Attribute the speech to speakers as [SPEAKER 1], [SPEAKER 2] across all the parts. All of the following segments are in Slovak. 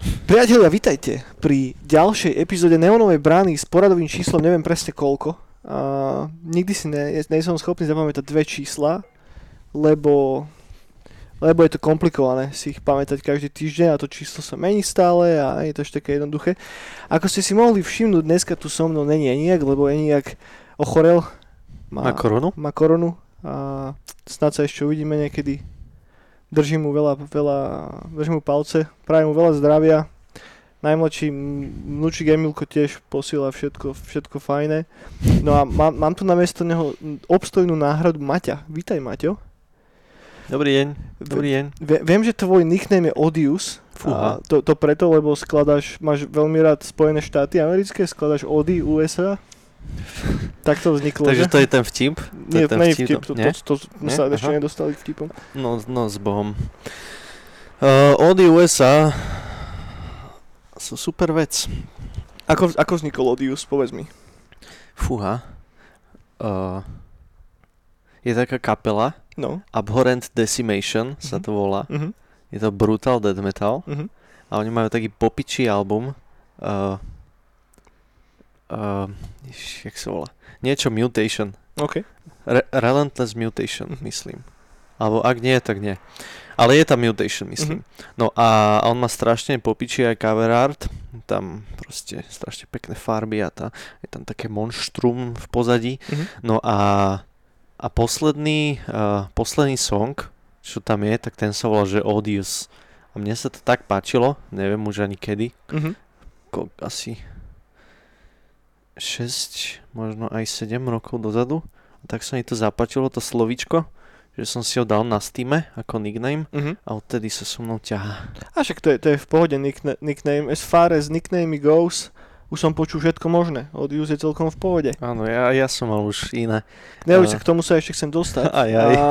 [SPEAKER 1] Priatelia, vitajte pri ďalšej epizóde Neonovej brány s poradovým číslom, neviem presne koľko. A nikdy si ne, ne som schopný zapamätať dve čísla, lebo, lebo je to komplikované si ich pamätať každý týždeň a to číslo sa mení stále a je to ešte také jednoduché. Ako ste si mohli všimnúť, dneska tu so mnou není Eniak, lebo Eniak ochorel.
[SPEAKER 2] Má koronu?
[SPEAKER 1] Má koronu a snad sa ešte uvidíme niekedy držím mu veľa, veľa, držím mu palce, prajem mu veľa zdravia. Najmladší vnúčik Emilko tiež posiela všetko, všetko fajné. No a mám, mám tu na miesto neho obstojnú náhradu Maťa. Vítaj Maťo.
[SPEAKER 2] Dobrý deň, dobrý deň.
[SPEAKER 1] Viem, že tvoj nickname je Odius. Fúha. A to, to preto, lebo skladáš, máš veľmi rád Spojené štáty americké, skladáš Odi USA. Tak to vzniklo,
[SPEAKER 2] Takže
[SPEAKER 1] že?
[SPEAKER 2] to je ten vtip?
[SPEAKER 1] To nie, je ten nie vtip, vtip to, to, to, to sa ešte nedostali k vtipom.
[SPEAKER 2] No, no s Bohom. Uh, Ody USA sú super vec.
[SPEAKER 1] Ako, ako vznikol Odius, povedz mi.
[SPEAKER 2] Fúha. Uh, je taká kapela.
[SPEAKER 1] No.
[SPEAKER 2] Abhorrent Decimation uh-huh. sa mhm. to volá. Uh-huh. Je to brutal death metal. Uh-huh. A oni majú taký popičí album. Uh, uh, jak sa volá? Niečo Mutation.
[SPEAKER 1] OK.
[SPEAKER 2] Re- Relentless Mutation, mm-hmm. myslím. Alebo ak nie, tak nie. Ale je tam Mutation, myslím. Mm-hmm. No a on má strašne popiči aj cover art. Tam proste strašne pekné farby a tá, je tam také monštrum v pozadí. Mm-hmm. No a, a posledný, uh, posledný song, čo tam je, tak ten sa volá, že Odious. A mne sa to tak páčilo, neviem už ani kedy. Mm-hmm. Ko, asi 6, možno aj 7 rokov dozadu. A tak sa mi to zapáčilo, to slovíčko, že som si ho dal na Steam ako nickname uh-huh. a odtedy sa so mnou ťahá.
[SPEAKER 1] A však to je, to je v pohode nickna- nickname. As far as nickname goes, už som počul všetko možné. Od je celkom v pohode.
[SPEAKER 2] Áno, ja, ja som mal už iné.
[SPEAKER 1] Neuj, uh... k tomu sa ešte chcem dostať.
[SPEAKER 2] Aj, aj. A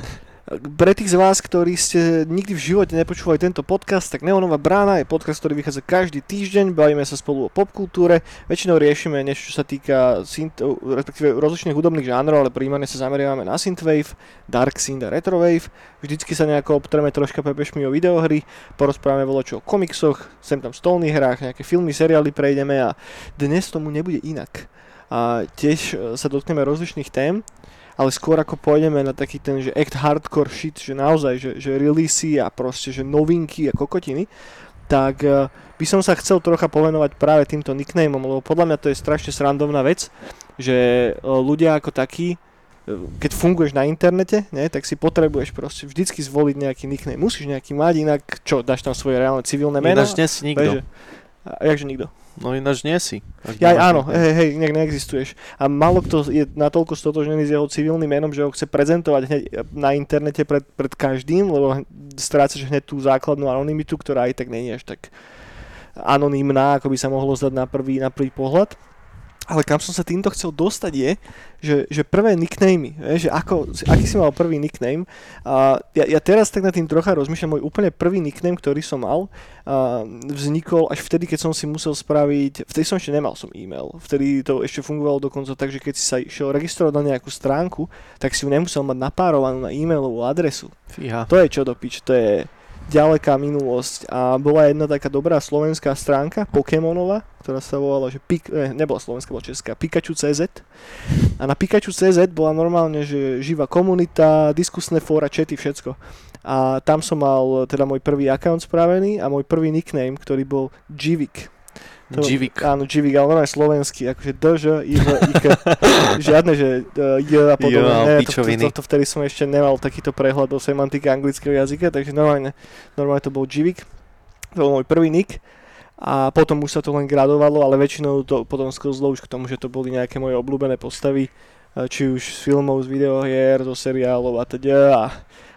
[SPEAKER 1] pre tých z vás, ktorí ste nikdy v živote nepočúvali tento podcast, tak Neonová brána je podcast, ktorý vychádza každý týždeň, bavíme sa spolu o popkultúre, väčšinou riešime niečo, čo sa týka synth, respektíve rozličných hudobných žánrov, ale príjmane sa zameriavame na synthwave, dark synth a retrowave, vždycky sa nejako obtreme troška prepešmi o videohry, porozprávame čo o komiksoch, sem tam stolných hrách, nejaké filmy, seriály prejdeme a dnes tomu nebude inak. A tiež e, sa dotkneme rozličných tém, ale skôr ako pôjdeme na taký ten, že act hardcore shit, že naozaj, že, že releasy a proste, že novinky a kokotiny, tak uh, by som sa chcel trocha povenovať práve týmto nicknameom, lebo podľa mňa to je strašne srandovná vec, že uh, ľudia ako takí, uh, keď funguješ na internete, ne, tak si potrebuješ proste vždycky zvoliť nejaký nickname. Musíš nejaký mať, inak čo, dáš tam svoje reálne civilné meno?
[SPEAKER 2] Nie si nikto. Beže.
[SPEAKER 1] Jakže nikto?
[SPEAKER 2] No ináč nie si.
[SPEAKER 1] Ja, áno, hej, hej, nejak neexistuješ. A málo kto je natoľko stotožnený s jeho civilným menom, že ho chce prezentovať hneď na internete pred, pred každým, lebo strácaš hneď tú základnú anonymitu, ktorá aj tak není až tak anonymná, ako by sa mohlo zdať na prvý, na prvý pohľad. Ale kam som sa týmto chcel dostať je, že, že prvé nicknamy, že ako, aký si mal prvý nickname. A ja, ja teraz tak na tým trocha rozmýšľam, môj úplne prvý nickname, ktorý som mal, a vznikol až vtedy, keď som si musel spraviť, vtedy som ešte nemal som e-mail, vtedy to ešte fungovalo dokonca tak, že keď si sa išiel registrovať na nejakú stránku, tak si ju nemusel mať napárovanú na e-mailovú adresu.
[SPEAKER 2] Fíha.
[SPEAKER 1] To je čo do pič, to je ďaleká minulosť a bola jedna taká dobrá slovenská stránka, Pokémonová, ktorá sa volala, že Pik, ne, nebola slovenská, bola česká, Pikachu.cz a na Pikachu.cz bola normálne, že živá komunita, diskusné fóra, čety, všetko. A tam som mal teda môj prvý account spravený a môj prvý nickname, ktorý bol Jivik.
[SPEAKER 2] To, Živik.
[SPEAKER 1] Áno, Živik, ale normálne slovenský, akože D, Ž, I, V, I, K. Žiadne, že uh, J a podobne. Jo, ne, to, to, to, to, vtedy som ešte nemal takýto prehľad o semantike anglického jazyka, takže normálne, normálne to bol Živik. To bol môj prvý nick. A potom už sa to len gradovalo, ale väčšinou to potom sklzlo už k tomu, že to boli nejaké moje obľúbené postavy, či už z filmov, z videohier, zo seriálov a teda a,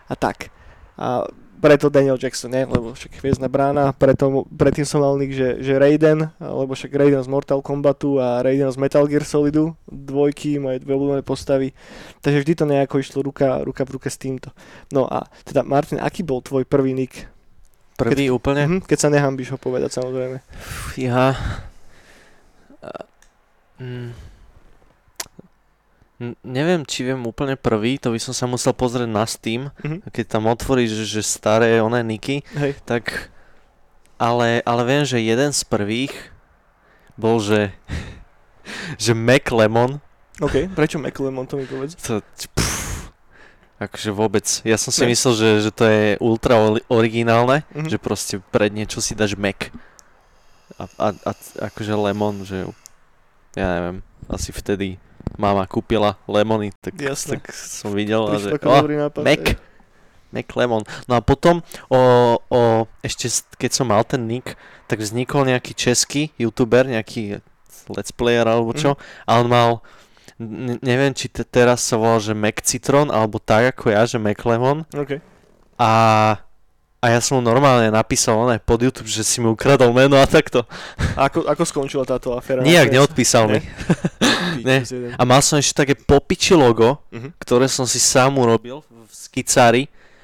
[SPEAKER 1] a tak. A preto Daniel Jackson, nie? lebo však hviezdna brána, preto, predtým som mal nick, že, že Raiden, lebo však Raiden z Mortal Kombatu a Raiden z Metal Gear Solidu, dvojky, moje dve obľúbené postavy, takže vždy to nejako išlo ruka, ruka v ruke s týmto. No a teda Martin, aký bol tvoj prvý nick?
[SPEAKER 2] Prvý keď, úplne?
[SPEAKER 1] Uh-huh, keď sa nehambíš ho povedať samozrejme.
[SPEAKER 2] Ja... Mm neviem, či viem úplne prvý, to by som sa musel pozrieť na Steam. Mm-hmm. Keď tam otvoríš, že staré oné niky, Hej. tak ale, ale viem, že jeden z prvých bol, že, že Mac Lemon.
[SPEAKER 1] OK, prečo McLemon, to mi povedz.
[SPEAKER 2] To, pff, akože vôbec. Ja som si
[SPEAKER 1] Ne.
[SPEAKER 2] myslel, že, že to je ultra ori- originálne,
[SPEAKER 1] Mhm.
[SPEAKER 2] že proste pred niečo si dáš Mac. A, a, a akože Lemon, že ja neviem, asi vtedy mama kúpila lemony, tak,
[SPEAKER 1] Jasné.
[SPEAKER 2] tak som videl a že oh,
[SPEAKER 1] nápad.
[SPEAKER 2] Mac. Mac Lemon. No a potom, o, o, ešte keď som mal ten nick, tak vznikol nejaký český youtuber, nejaký let's player alebo čo, a on mal, neviem či te, teraz sa volal, že Mac Citron, alebo tak ako ja, že Mac Lemon.
[SPEAKER 1] OK.
[SPEAKER 2] A, a ja som mu normálne napísal oné pod YouTube, že si mi ukradol meno a takto.
[SPEAKER 1] A ako, ako skončila táto aféra?
[SPEAKER 2] Nijak neodpísal mi. ne.
[SPEAKER 1] Píčus jeden.
[SPEAKER 2] A mal som ešte také popiči logo,
[SPEAKER 1] Mhm.
[SPEAKER 2] ktoré som si sám urobil v skicári,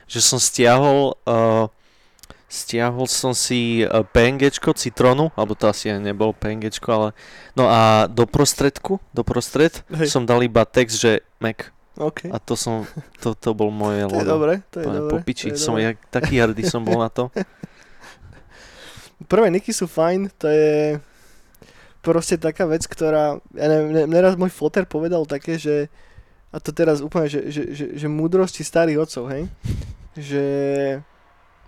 [SPEAKER 2] že som stiahol, uh, stiahol som si uh, PNGčko Citronu, alebo to asi aj nebol PNGčko, ale no a do prostredku, do prostred
[SPEAKER 1] Hej.
[SPEAKER 2] som dal iba text, že Mac
[SPEAKER 1] OK.
[SPEAKER 2] a to som, to, to bol moje
[SPEAKER 1] To je
[SPEAKER 2] logo.
[SPEAKER 1] dobre, to je
[SPEAKER 2] Úplne
[SPEAKER 1] dobre.
[SPEAKER 2] popiči,
[SPEAKER 1] to je
[SPEAKER 2] som,
[SPEAKER 1] dobre.
[SPEAKER 2] jak, taký hrdý som bol na to.
[SPEAKER 1] Prvé niky sú fajn, to je proste taká vec, ktorá, ja neviem, mne, mne raz môj foter povedal také, že, a to teraz úplne, že, že, že, že múdrosti starých otcov, hej, že,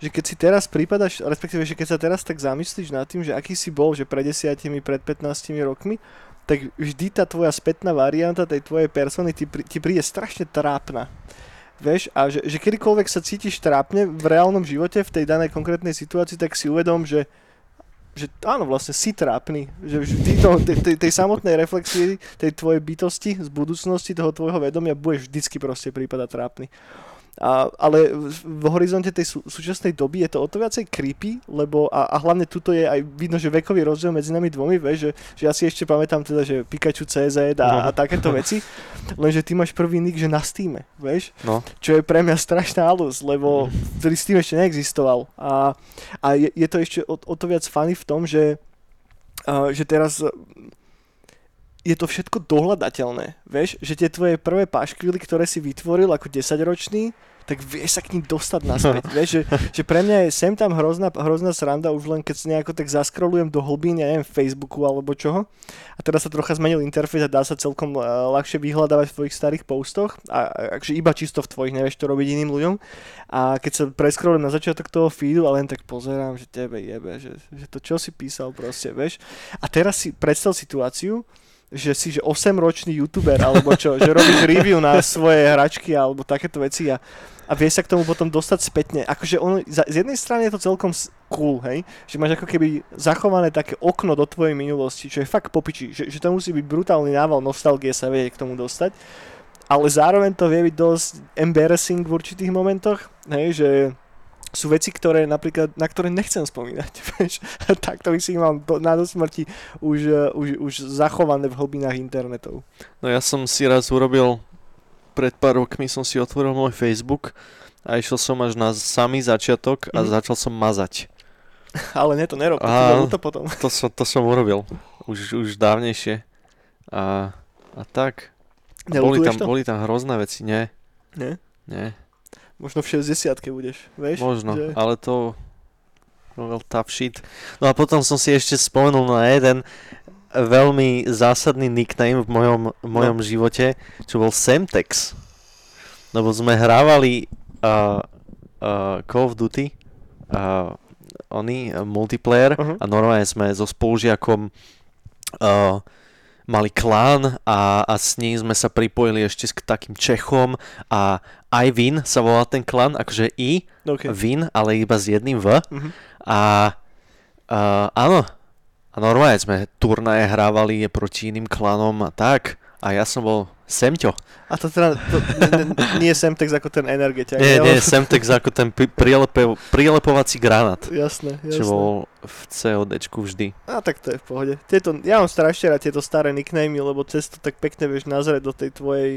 [SPEAKER 1] že keď si teraz prípadaš, respektíve, že keď sa teraz tak zamyslíš nad tým, že aký si bol, že pred desiatimi, pred 15 rokmi, tak vždy tá tvoja spätná varianta tej tvojej persony ti, ti príde strašne trápna. Vieš, a že, že kedykoľvek sa cítiš trápne v reálnom živote, v tej danej konkrétnej situácii, tak si uvedom, že že áno, vlastne si trápny. Že vždy to, tej, tej, tej samotnej reflexii, tej tvojej bytosti z budúcnosti, toho tvojho vedomia, budeš vždycky proste prípadať trápny. A, ale v, horizonte tej sú, súčasnej doby je to o to viacej creepy, lebo a, a hlavne tuto je aj vidno, že vekový rozdiel medzi nami dvomi, vieš, že, že ja si ešte pamätám teda, že Pikachu CZ a, a takéto veci, lenže ty máš prvý nick, že na Steam, vieš,
[SPEAKER 2] No.
[SPEAKER 1] čo je pre mňa strašná halus, lebo ktorý Steam ešte neexistoval. A, a je, je to ešte o, o to viac funny v tom, že, uh, že teraz je to všetko dohľadateľné. Vieš, že tie tvoje prvé paškvily, ktoré si vytvoril ako 10-ročný, tak vieš sa k ním dostať naspäť. vieš, že, že pre mňa je sem tam hrozná, hrozná sranda už len keď si nejako tak zaskrolujem do hlbín, ja neviem, Facebooku alebo čoho. A teraz sa trocha zmenil interfejs a dá sa celkom uh, ľahšie vyhľadávať v tvojich starých postoch. A, akže iba čisto v tvojich, nevieš to robiť iným ľuďom. A keď sa preskrolujem na začiatok toho feedu a len tak pozerám, že tebe jebe, že, že to čo si písal proste, vieš. A teraz si predstav situáciu, že si že 8-ročný youtuber alebo čo, že robíš review na svoje hračky alebo takéto veci a, a vieš sa k tomu potom dostať spätne. Akože ono, za, z jednej strany je to celkom cool, hej, že máš ako keby zachované také okno do tvojej minulosti, čo je fakt popiči, že, že to musí byť brutálny nával nostalgie sa vie k tomu dostať, ale zároveň to vie byť dosť embarrassing v určitých momentoch, hej, že sú veci, ktoré napríklad, na ktoré nechcem spomínať, takto by si mal do, na do smrti už, eh, už, už zachované v hlbinách internetov.
[SPEAKER 2] No ja som si raz urobil, pred pár rokmi som si otvoril môj Facebook a išiel som až na samý začiatok a
[SPEAKER 1] Mhm.
[SPEAKER 2] začal som mazať.
[SPEAKER 1] Ale ne, to nerob,
[SPEAKER 2] Á.
[SPEAKER 1] to, to potom.
[SPEAKER 2] To som, to som urobil už, už dávnejšie. A, a tak. A boli, tam,
[SPEAKER 1] to?
[SPEAKER 2] boli tam hrozné veci, nie,
[SPEAKER 1] Nie?
[SPEAKER 2] nie,
[SPEAKER 1] Možno v 60 budeš, vieš?
[SPEAKER 2] možno,
[SPEAKER 1] Že...
[SPEAKER 2] ale to robil tough shit. No a potom som si ešte spomenul na jeden veľmi zásadný nickname v mojom, v mojom
[SPEAKER 1] No.
[SPEAKER 2] živote, čo bol Semtex. Lebo sme hrávali uh, uh, Call of Duty, uh, oni, uh, multiplayer,
[SPEAKER 1] Uh-huh.
[SPEAKER 2] a normálne sme so spolužiakom uh, mali klán a, a s ním sme sa pripojili ešte k takým Čechom a aj Vin sa volá ten klán, akože I,
[SPEAKER 1] Okay.
[SPEAKER 2] Vin, ale iba s jedným V.
[SPEAKER 1] Mhm.
[SPEAKER 2] A uh, áno, a normálne sme turnaje hrávali proti iným klanom a tak. A ja som bol Semťo.
[SPEAKER 1] A to teda, to, n- n- nie je Semtex ako ten energeťak.
[SPEAKER 2] Nie, nie, Semtex ako ten pri- prilepe, prilepovací granát.
[SPEAKER 1] Jasné, jasné.
[SPEAKER 2] Čo bol v CODčku vždy.
[SPEAKER 1] A tak to je v pohode. Tieto, ja mám strašne rád tieto staré nicknamy, lebo cez to tak pekne vieš nazrieť do tej tvojej...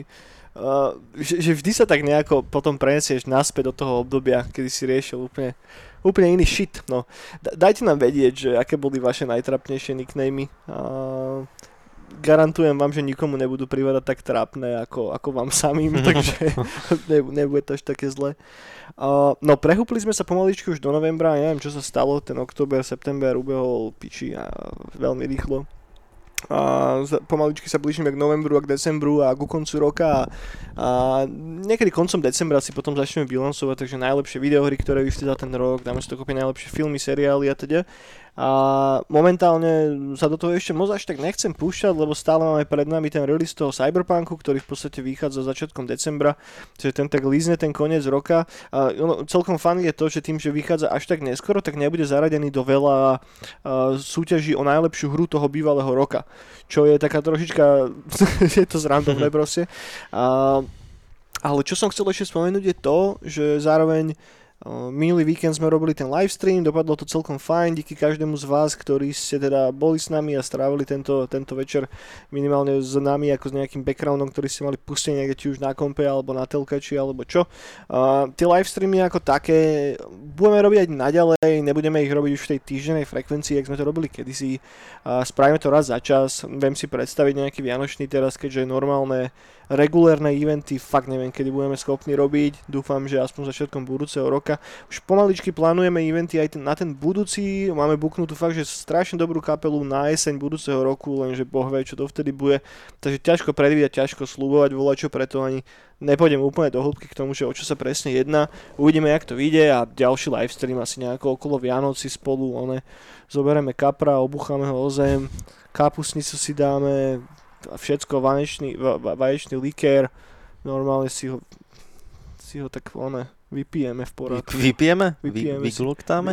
[SPEAKER 1] Uh, že, že vždy sa tak nejako potom prenesieš naspäť do toho obdobia, kedy si riešil úplne, úplne iný shit. No. Da, dajte nám vedieť, že aké boli vaše najtrapnejšie nicknamy. Uh, garantujem vám, že nikomu nebudú privádať tak trápne ako, ako vám samým, takže ne, nebude to až také zle. Uh, no prehúpli sme sa pomaličky už do novembra, neviem čo sa stalo, ten október, september ubehol piči a veľmi rýchlo a pomaličky sa blížime k novembru a k decembru a ku koncu roka a, a niekedy koncom decembra si potom začneme bilancovať, takže najlepšie videohry, ktoré vyšli za ten rok, dáme si to kopie najlepšie filmy, seriály a teda. A momentálne sa do toho ešte moc až tak nechcem púšťať, lebo stále máme pred nami ten release toho Cyberpunku, ktorý v podstate vychádza začiatkom decembra, čiže ten tak lízne ten koniec roka. A ono, celkom fan je to, že tým, že vychádza až tak neskoro, tak nebude zaradený do veľa súťaží o najlepšiu hru toho bývalého roka, čo je taká trošička, je to zrandomné proste. A, ale čo som chcel ešte spomenúť je to, že zároveň Minulý víkend sme robili ten livestream, dopadlo to celkom fajn, díky každému z vás, ktorí ste teda boli s nami a strávili tento, tento večer minimálne s nami ako s nejakým backgroundom, ktorý ste mali pustený niekde už na kompe alebo na telkači alebo čo. Uh, tie livestreamy ako také budeme robiť aj naďalej, nebudeme ich robiť už v tej týždennej frekvencii, jak sme to robili kedysi. Uh, spravíme to raz za čas, viem si predstaviť nejaký vianočný teraz, keďže normálne regulérne eventy fakt neviem, kedy budeme schopní robiť. Dúfam, že aspoň začiatkom budúceho roka. Už pomaličky plánujeme eventy aj ten, na ten budúci. Máme buknutú fakt, že strašne dobrú kapelu na jeseň budúceho roku, lenže boh vie, čo to vtedy bude. Takže ťažko predvídať, ťažko slúbovať, volať čo preto ani nepôjdem úplne do hĺbky k tomu, že o čo sa presne jedná. Uvidíme, jak to vyjde a ďalší livestream asi nejako okolo Vianoci spolu, one, zoberieme kapra, obucháme ho o zem, kapusnicu si dáme, všetko, vaječný, vaječný likér, normálne si ho, si ho tak one, vypijeme v poradku.
[SPEAKER 2] Vypijeme?
[SPEAKER 1] Vypijeme
[SPEAKER 2] Vy, vy,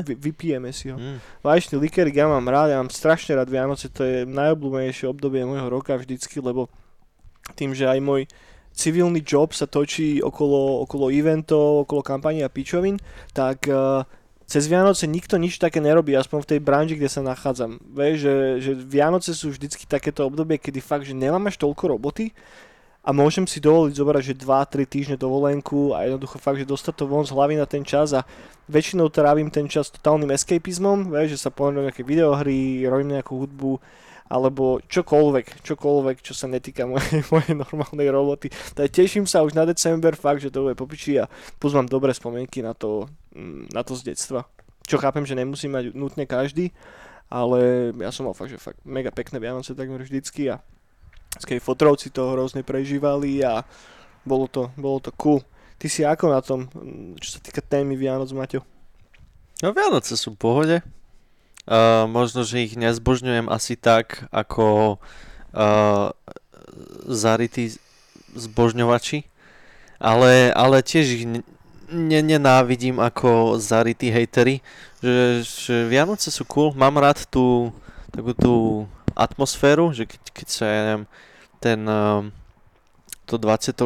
[SPEAKER 1] Vy, vypijeme si ho.
[SPEAKER 2] Mm.
[SPEAKER 1] Vaječný likér ja mám rád, ja mám strašne rád Vianoce, to je najobľúbenejšie obdobie môjho roka vždycky, lebo tým, že aj môj civilný job sa točí okolo, okolo eventov, okolo kampaní a pičovín, tak uh, cez Vianoce nikto nič také nerobí, aspoň v tej branži, kde sa nachádzam. Vieš, že, že Vianoce sú vždycky takéto obdobie, kedy fakt, že nemám až toľko roboty a môžem si dovoliť zobrať, že 2-3 týždne dovolenku a jednoducho fakt, že dostať to von z hlavy na ten čas a väčšinou trávim ten čas totálnym escapizmom, vieš, že sa poviem nejaké videohry, robím nejakú hudbu, alebo čokoľvek, čokoľvek, čo sa netýka mojej, mojej normálnej roboty. Tak teším sa už na december, fakt, že to bude popiči a plus mám dobré spomienky na to, mm, na to z detstva. Čo chápem, že nemusí mať nutne každý, ale ja som mal fakt, že fakt mega pekné Vianoce takmer vždycky a skej fotrovci to hrozne prežívali a bolo to, bolo to cool. Ty si ako na tom, mm, čo sa týka témy Vianoc, Maťo?
[SPEAKER 2] No Vianoce sú v pohode. Uh, možno, že ich nezbožňujem asi tak, ako uh, zarytí zbožňovači, ale, ale tiež ich ne, nenávidím ako zarytí hejtery, že, že Vianoce sú cool, mám rád tú takú tú atmosféru, že keď, keď sa, ja neviem, ten uh, to 24.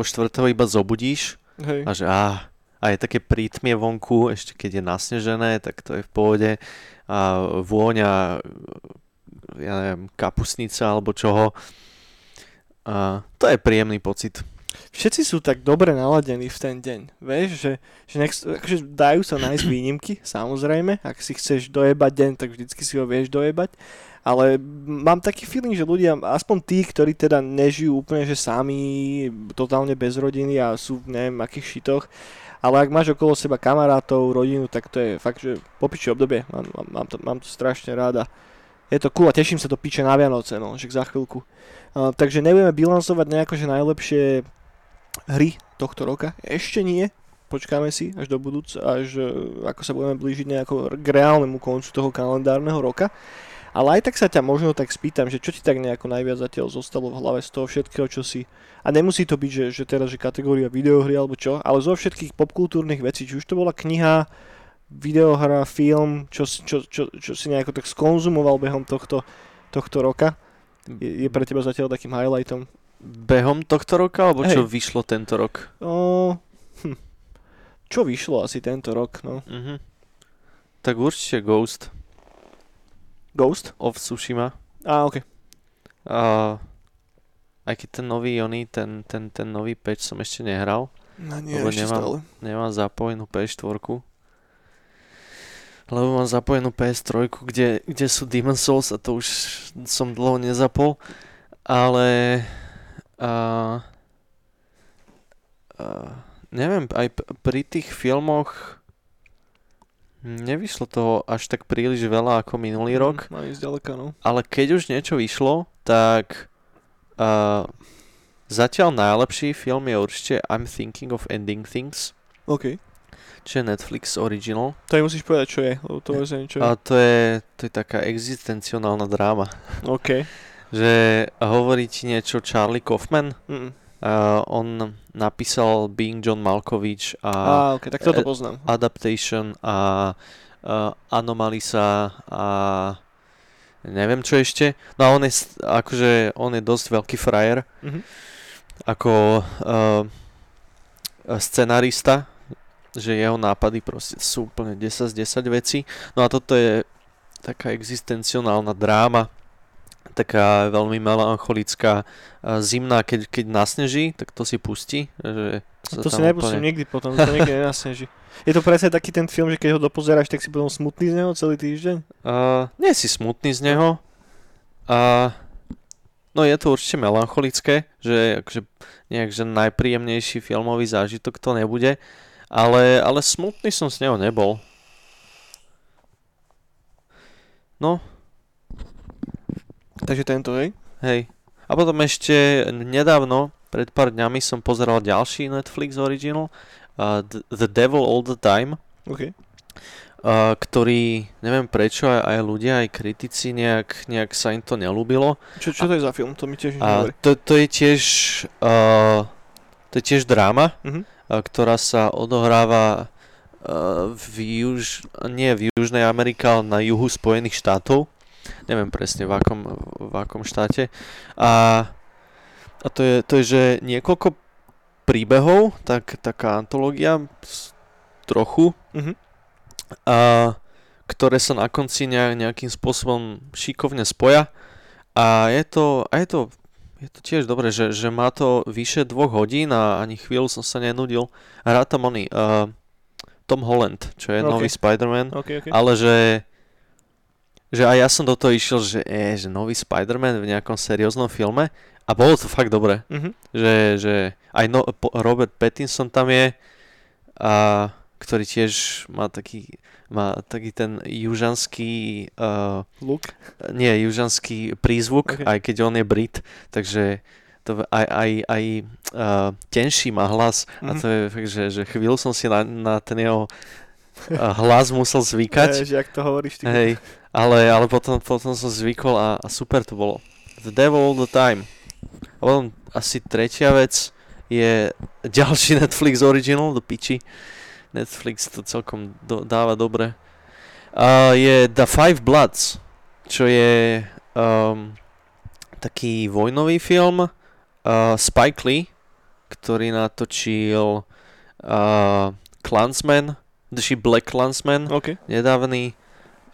[SPEAKER 2] iba zobudíš
[SPEAKER 1] Hej.
[SPEAKER 2] a že á, a je také prítmie vonku, ešte keď je nasnežené, tak to je v pohode a vôňa ja neviem, kapusnica alebo čoho. A to je príjemný pocit.
[SPEAKER 1] Všetci sú tak dobre naladení v ten deň. Vieš, že, že nech, akože dajú sa nájsť výnimky, samozrejme. Ak si chceš dojebať deň, tak vždycky si ho vieš dojebať. Ale mám taký feeling, že ľudia, aspoň tí, ktorí teda nežijú úplne, že sami, totálne bez rodiny a sú v neviem akých šitoch, ale ak máš okolo seba kamarátov, rodinu, tak to je fakt, že popičie obdobie, mám, mám, mám, to, mám to strašne ráda. Je to cool a teším sa to piče na Vianoce, no, že za chvíľku. Uh, takže nebudeme bilancovať nejako, že najlepšie hry tohto roka. Ešte nie, počkáme si až do budúc, až uh, ako sa budeme blížiť nejako k reálnemu koncu toho kalendárneho roka. Ale aj tak sa ťa možno tak spýtam, že čo ti tak nejako najviac zatiaľ zostalo v hlave z toho všetkého, čo si... A nemusí to byť, že, že teraz, že kategória videohry alebo čo, ale zo všetkých popkultúrnych vecí, či už to bola kniha, videohra, film, čo, čo, čo, čo si nejako tak skonzumoval behom tohto, tohto roka, je, je pre teba zatiaľ takým highlightom?
[SPEAKER 2] Behom tohto roka, alebo čo hey. vyšlo tento rok?
[SPEAKER 1] O, hm. Čo vyšlo asi tento rok, no.
[SPEAKER 2] Uh-huh. Tak určite Ghost.
[SPEAKER 1] Ghost?
[SPEAKER 2] Of Tsushima.
[SPEAKER 1] Á, ok.
[SPEAKER 2] A aj keď ten nový Oni, ten, ten, ten nový patch som ešte nehral.
[SPEAKER 1] No nie,
[SPEAKER 2] lebo
[SPEAKER 1] ešte
[SPEAKER 2] nemám,
[SPEAKER 1] stále.
[SPEAKER 2] nemám zapojenú PS4. Lebo mám zapojenú PS3, kde, kde sú Demon Souls a to už som dlho nezapol. ale uh, uh, neviem, aj p- pri tých filmoch nevyšlo toho až tak príliš veľa ako minulý rok,
[SPEAKER 1] Mm, zďaleka, no.
[SPEAKER 2] ale keď už niečo vyšlo, tak uh, zatiaľ najlepší film je určite I'm Thinking of Ending Things,
[SPEAKER 1] OK.
[SPEAKER 2] čo je Netflix original.
[SPEAKER 1] To aj musíš povedať, čo je, lebo to je.
[SPEAKER 2] A to je, to je taká existencionálna dráma,
[SPEAKER 1] OK.
[SPEAKER 2] že hovorí ti niečo Charlie Kaufman,
[SPEAKER 1] Mm.
[SPEAKER 2] Uh, on napísal Being John Malkovich a
[SPEAKER 1] OK, tak toto
[SPEAKER 2] e-
[SPEAKER 1] poznám.
[SPEAKER 2] Adaptation a uh, Anomalisa a neviem čo ešte. No a on je akože on je dosť veľký frajer
[SPEAKER 1] Mhm.
[SPEAKER 2] ako uh, scenarista, že jeho nápady proste sú úplne 10 z 10 vecí. No a toto je taká existencionálna dráma, taká veľmi melancholická, a zimná, keď, keď nasneží, tak to si pustí. Že sa
[SPEAKER 1] To si nepustím nikdy potom, to nikdy nenasneží. Je to presne taký ten film, že keď ho dopozeráš, tak si potom smutný z neho celý týždeň?
[SPEAKER 2] Uh, nie si smutný z neho. A no je to určite melancholické, že akože nejak, že najpríjemnejší filmový zážitok to nebude. Ale, ale smutný som z neho nebol. No,
[SPEAKER 1] Takže tento, hej?
[SPEAKER 2] hej. A potom ešte nedávno, pred pár dňami som pozeral ďalší Netflix original, uh, The- Devil All the Time.
[SPEAKER 1] OK.
[SPEAKER 2] uh, ktorý, neviem prečo, aj, aj ľudia, aj kritici nejak, nejak sa im to nelúbilo.
[SPEAKER 1] Čo, čo to je za film? To mi tiež nehovorí.
[SPEAKER 2] to, to je tiež uh, to je tiež dráma,
[SPEAKER 1] Mhm.
[SPEAKER 2] uh, ktorá sa odohráva uh, v juž, nie v Južnej Amerike, ale na juhu Spojených štátov. Neviem presne v akom, v akom štáte. A, a to, je, to je, že niekoľko príbehov, tak, taká antológia trochu,
[SPEAKER 1] Mhm.
[SPEAKER 2] a, ktoré sa na konci nejak, nejakým spôsobom šikovne spoja. A je to, a je to, je to tiež dobré, že, že má to vyše dvoch hodín a ani chvíľu som sa nenudil. Hrá tam oný uh, Tom Holland, čo je
[SPEAKER 1] Ok.
[SPEAKER 2] nový Spider-Man,
[SPEAKER 1] OK, OK.
[SPEAKER 2] ale že že aj ja som do toho išiel, že, e, že nový Spider-Man v nejakom serióznom filme a bolo to fakt dobré
[SPEAKER 1] Mhm.
[SPEAKER 2] že, že aj no, Robert Pattinson tam je, a, ktorý tiež má taký, má taký ten južanský, uh,
[SPEAKER 1] Look.
[SPEAKER 2] nie, južanský prízvuk,
[SPEAKER 1] Ok.
[SPEAKER 2] aj keď on je Brit, takže to aj, aj, aj uh, tenší má hlas a
[SPEAKER 1] Mhm.
[SPEAKER 2] to je fakt, že, že chvíľu som si na, na ten jeho uh, hlas musel zvykať.
[SPEAKER 1] Že jak to hovoríš ty.
[SPEAKER 2] Hej, ale, ale potom, potom som zvykol a, a super to bolo. The Devil All the Time. A potom asi tretia vec je ďalší Netflix original, do piči. Netflix to celkom do, dáva dobre. Uh, je The Five Bloods, čo je um, taký vojnový film uh, Spike Lee, ktorý natočil uh, Clansman, či Black Clansman
[SPEAKER 1] OK.
[SPEAKER 2] nedávny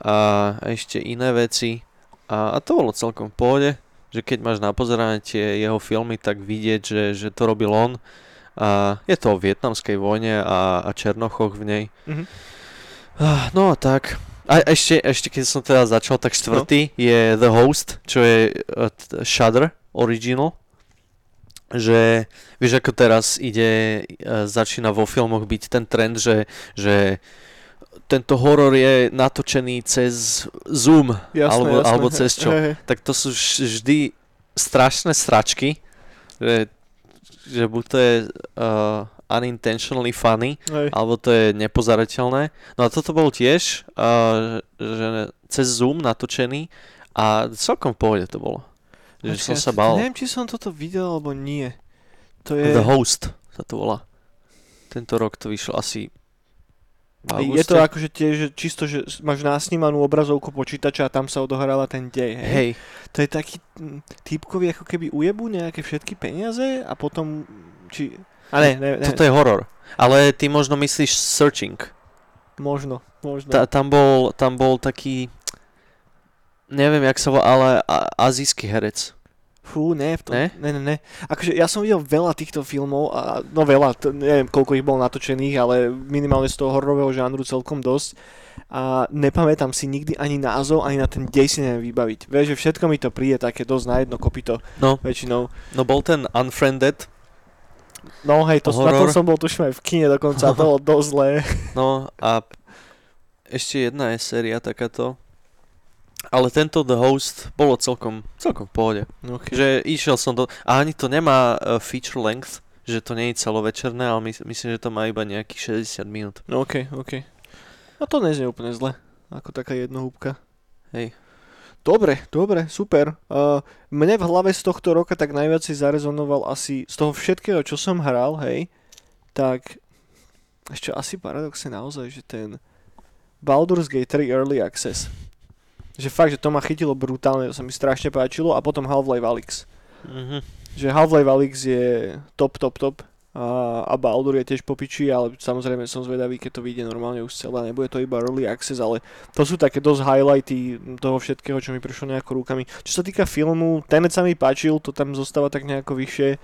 [SPEAKER 2] a ešte iné veci a, a to bolo celkom v pohode, že keď máš na pozeranie tie jeho filmy, tak vidieť, že, že to robil on a je to o vietnamskej vojne a, a černochoch v nej.
[SPEAKER 1] Mhm.
[SPEAKER 2] Ah, No a tak. A ešte, ešte keď som teda začal, tak štvrtý je The Host, čo je uh, Shudder original. Že vieš ako teraz ide, uh, začína vo filmoch byť ten trend, že, že tento horor je natočený cez Zoom
[SPEAKER 1] Jasné,
[SPEAKER 2] alebo,
[SPEAKER 1] jasné.
[SPEAKER 2] alebo cez čo.
[SPEAKER 1] Hej.
[SPEAKER 2] Tak to sú vž- vždy strašné sračky, že, že buď to je uh, unintentionally funny,
[SPEAKER 1] Hej.
[SPEAKER 2] alebo to je nepozerateľné. No a toto bol tiež, uh, že cez Zoom natočený a celkom v pohode to bolo. Že som
[SPEAKER 1] Počkaj,
[SPEAKER 2] sa bál.
[SPEAKER 1] Neviem, či som toto videl, alebo nie. To je...
[SPEAKER 2] The Host sa to volá. Tento rok to vyšlo asi v
[SPEAKER 1] Je to
[SPEAKER 2] auguste.
[SPEAKER 1] akože tiež že čisto, že máš nasnímanú obrazovku počítača a tam sa odohrala ten dej, hej?
[SPEAKER 2] Hej,
[SPEAKER 1] To je taký týpkový, ako keby ujebu nejaké všetky peniaze a potom, či... A ne, ne, ne,
[SPEAKER 2] toto je horor. Ale ty možno myslíš Searching.
[SPEAKER 1] možno, možno.
[SPEAKER 2] Ta, tam, bol, tam bol taký, neviem jak sa volá, ale azijský herec.
[SPEAKER 1] Fú, ne, v tom,
[SPEAKER 2] Ne?
[SPEAKER 1] ne? ne, ne, Akože ja som videl veľa týchto filmov, a, no veľa, to, neviem koľko ich bolo natočených, ale minimálne z toho hororového žánru celkom dosť. a nepamätám si nikdy ani názov, ani na ten dej si neviem vybaviť. Vieš, že všetko mi to príde také dosť na jedno kopito
[SPEAKER 2] No,
[SPEAKER 1] väčšinou.
[SPEAKER 2] no bol ten Unfriended,
[SPEAKER 1] No hej, to, na tom
[SPEAKER 2] Horor.
[SPEAKER 1] som bol tuším aj v kine dokonca, to bolo dosť zlé.
[SPEAKER 2] no a ešte jedna je séria takáto. Ale tento The Host bolo celkom, celkom v pohode.
[SPEAKER 1] Okay.
[SPEAKER 2] Že išiel som do... A ani to nemá uh, feature length, že to nie je celovečerné, ale mys- myslím, že to má iba nejakých 60 minút.
[SPEAKER 1] No ok, ok. No to neznie úplne zle, ako taká jednohúbka.
[SPEAKER 2] Hej.
[SPEAKER 1] Dobre, dobre, super. Uh, mne v hlave z tohto roka tak najviac si zarezonoval asi z toho všetkého, čo som hral, hej, tak ešte asi paradoxne naozaj, že ten Baldur's Gate 3 Early Access. Že fakt, že to ma chytilo brutálne, to sa mi strašne páčilo a potom Half-Life Alyx.
[SPEAKER 2] Mhm.
[SPEAKER 1] Že Half-Life Alyx je top, top, top a, a Baldur je tiež popiči, ale samozrejme som zvedavý, keď to vyjde normálne už celé, nebude to iba early access, ale to sú také dosť highlighty toho všetkého, čo mi prišlo nejako rukami. Čo sa týka filmu, Tenet sa mi páčil, to tam zostáva tak nejako vyššie,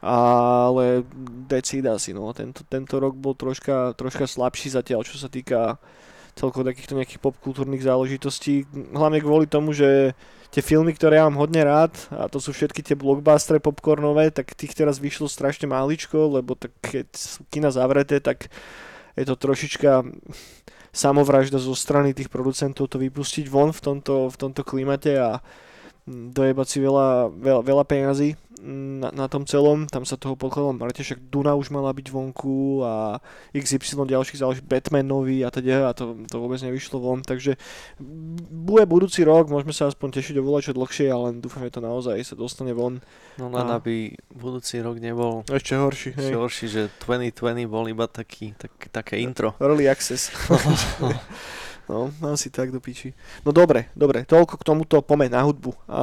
[SPEAKER 1] ale decid asi, no, tento, tento rok bol troška, troška slabší zatiaľ, čo sa týka celkovo takýchto nejakých popkultúrnych záležitostí, hlavne kvôli tomu, že tie filmy, ktoré ja mám hodne rád, a to sú všetky tie blockbustery popcornové, tak tých teraz vyšlo strašne máličko, lebo tak keď sú kina zavreté, tak je to trošička samovražda zo strany tých producentov to vypustiť von v tomto, v tomto klimate a dojebať si veľa, veľa, veľa peňazí na, na tom celom, tam sa toho pokladalo mŕte, však Duna už mala byť vonku a XY ďalších záleží Batman nový a teda a to, to vôbec nevyšlo von, takže bude budúci rok, môžeme sa aspoň tešiť o voľačo dlhšie, ale dúfam, že to naozaj sa dostane von.
[SPEAKER 2] No len
[SPEAKER 1] A-
[SPEAKER 2] aby budúci rok nebol
[SPEAKER 1] Ešte horší,
[SPEAKER 2] ešte
[SPEAKER 1] hej.
[SPEAKER 2] horší, že 2020 bol iba taký, tak, také intro.
[SPEAKER 1] Early access. No, asi tak do piči. No dobre, dobre, toľko k tomuto pome na hudbu. A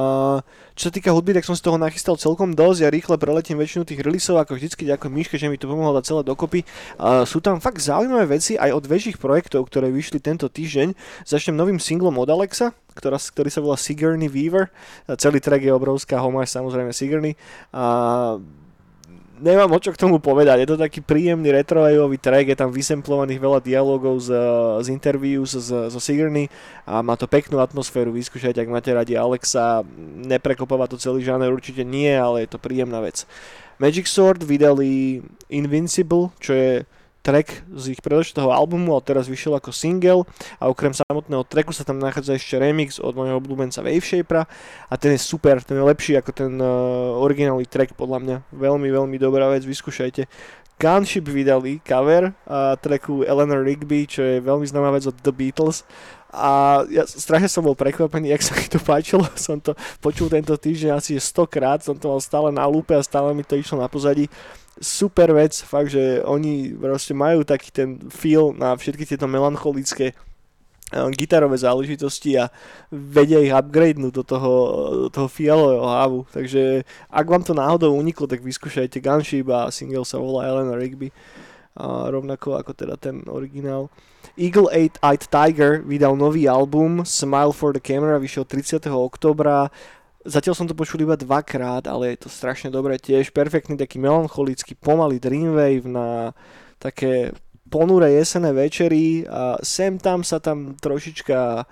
[SPEAKER 1] čo sa týka hudby, tak som si toho nachystal celkom dosť. Ja rýchle preletím väčšinu tých releaseov, ako vždycky ďakujem Miške, že mi to pomohlo dať celé dokopy. A sú tam fakt zaujímavé veci aj od väčších projektov, ktoré vyšli tento týždeň. Začnem novým singlom od Alexa, ktorá, ktorý sa volá Sigourney Weaver. A celý track je obrovská homáž samozrejme Sigourney. A nemám o čo k tomu povedať, je to taký príjemný retrowaveový track, je tam vysemplovaných veľa dialogov z, z interview zo, zo Sigourney a má to peknú atmosféru, vyskúšajte, ak máte radi Alexa, neprekopáva to celý žáner, určite nie, ale je to príjemná vec. Magic Sword vydali Invincible, čo je track z ich predošlého albumu, ale teraz vyšiel ako single a okrem samotného tracku sa tam nachádza ešte remix od môjho obľúbenca Waveshapera a ten je super, ten je lepší ako ten uh, originálny track podľa mňa. Veľmi, veľmi dobrá vec, vyskúšajte. Gunship vydali cover a tracku Eleanor Rigby, čo je veľmi známa vec od The Beatles a ja strašne som bol prekvapený, jak sa mi to páčilo. Som to počul tento týždeň asi 100 krát, som to mal stále na lúpe a stále mi to išlo na pozadí. Super vec, fakt, že oni proste majú taký ten feel na všetky tieto melancholické eh, gitarové záležitosti a vedia ich upgradenúť do toho, do toho fialového hávu. Takže ak vám to náhodou uniklo, tak vyskúšajte Gunship a single sa volá Eleanor Rigby. A rovnako ako teda ten originál. Eagle Eight Eyed Tiger vydal nový album Smile for the Camera, vyšiel 30. oktobra. Zatiaľ som to počul iba dvakrát, ale je to strašne dobré tiež. Perfektný taký melancholický, pomalý dreamwave na také ponuré jesené večery a sem tam sa tam trošička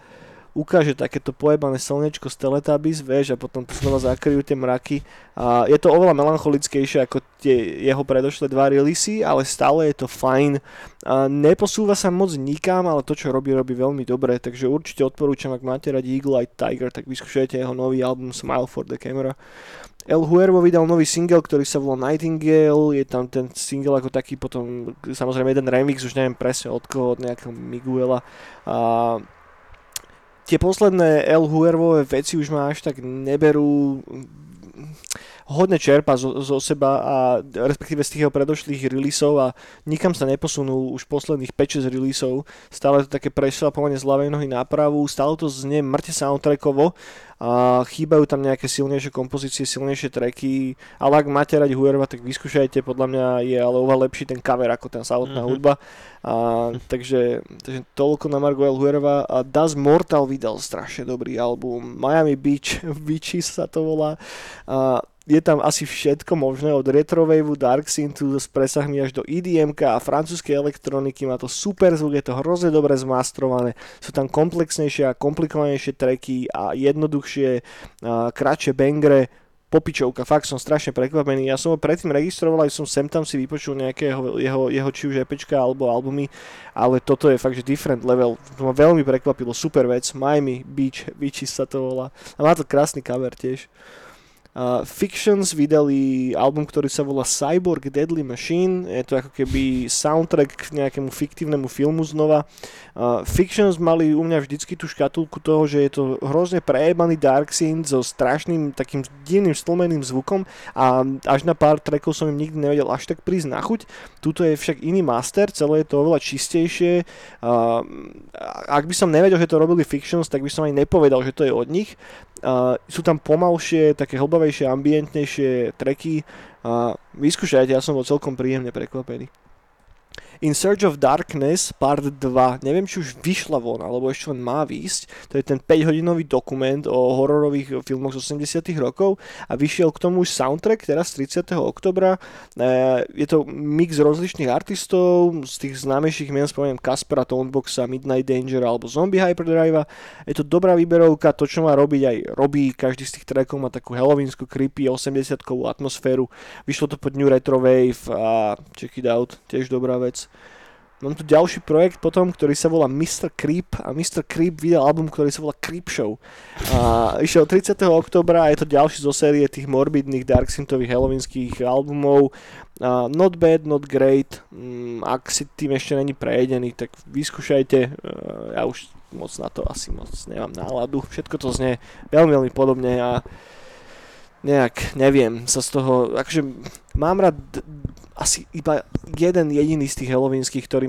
[SPEAKER 1] ukáže takéto pojebané slnečko z Teletubbies, vieš, a potom to znova zakryjú tie mraky. A je to oveľa melancholickejšie ako tie jeho predošlé dva releasy, ale stále je to fajn. A neposúva sa moc nikam, ale to, čo robí, robí veľmi dobre, takže určite odporúčam, ak máte radi Eagle Eye Tiger, tak vyskúšajte jeho nový album Smile for the Camera. El Huervo vydal nový single, ktorý sa volá Nightingale, je tam ten single ako taký potom, samozrejme jeden remix, už neviem presne od koho, od nejakého Miguela. A tie posledné El Huervové veci už ma až tak neberú hodne čerpa zo, zo seba a respektíve z tých jeho predošlých releaseov a nikam sa neposunul už posledných 5-6 releaseov. Stále to také prešlapovanie z ľavej nohy na pravú, stále to znie mŕte soundtrackovo a chýbajú tam nejaké silnejšie kompozície, silnejšie tracky, ale ak máte radi Huerva, tak vyskúšajte, podľa mňa je ale oveľa lepší ten cover ako ten samotná
[SPEAKER 2] Mhm.
[SPEAKER 1] hudba. A, takže, takže toľko na Margo El Huerva a Das Mortal vydal strašne dobrý album, Miami Beach, Beaches sa to volá. A je tam asi všetko možné od retrovaveu, dark synthu s presahmi až do EDM a francúzskej elektroniky, má to super zvuk, je to hrozne dobre zmastrované, sú tam komplexnejšie a komplikovanejšie tracky a jednoduchšie, a kratšie bangre, popičovka, fakt som strašne prekvapený. Ja som ho predtým registroval, aj som sem tam si vypočul nejaké jeho, jeho, jeho či už EPčka alebo albumy, ale toto je fakt, že different level. To ma veľmi prekvapilo, super vec, Miami Beach, Beaches sa to volá. A má to krásny cover tiež. Uh, Fictions vydali album, ktorý sa volá Cyborg Deadly Machine. Je to ako keby soundtrack k nejakému fiktívnemu filmu znova. Uh, Fictions mali u mňa vždycky tú škatulku toho, že je to hrozne prejebaný dark synth so strašným takým divným stlmeným zvukom a až na pár trackov som im nikdy nevedel až tak prísť na chuť. Tuto je však iný master, celé je to oveľa čistejšie. Uh, ak by som nevedel, že to robili Fictions, tak by som aj nepovedal, že to je od nich. Uh, sú tam pomalšie, také hlbavejšie, ambientnejšie treky. Uh, vyskúšajte, ja som bol celkom príjemne prekvapený. In Search of Darkness Part 2, neviem či už vyšla von, alebo ešte len má výsť, to je ten 5-hodinový dokument o hororových filmoch z 80 rokov a vyšiel k tomu už soundtrack teraz 30. oktobra. Je to mix rozličných artistov, z tých známejších mien spomeniem Kaspera, Toneboxa, Midnight Danger alebo Zombie Hyperdrive. Je to dobrá výberovka, to čo má robiť aj robí, každý z tých trackov má takú halloweenskú creepy 80-kovú atmosféru. Vyšlo to pod New Retro Wave a check it out, tiež dobrá vec. Mám tu ďalší projekt potom, ktorý sa volá Mr. Creep a Mr. Creep vydal album, ktorý sa volá Creep Show. A išiel 30. oktobra a je to ďalší zo série tých morbidných dark synthových halloweenských albumov. Uh, not bad, not great. Um, ak si tým ešte není prejedený, tak vyskúšajte. Uh, ja už moc na to asi moc nemám náladu. Všetko to znie veľmi, veľmi podobne a nejak, neviem, sa z toho, akože mám rád asi iba jeden jediný z tých halloweenských, ktorý,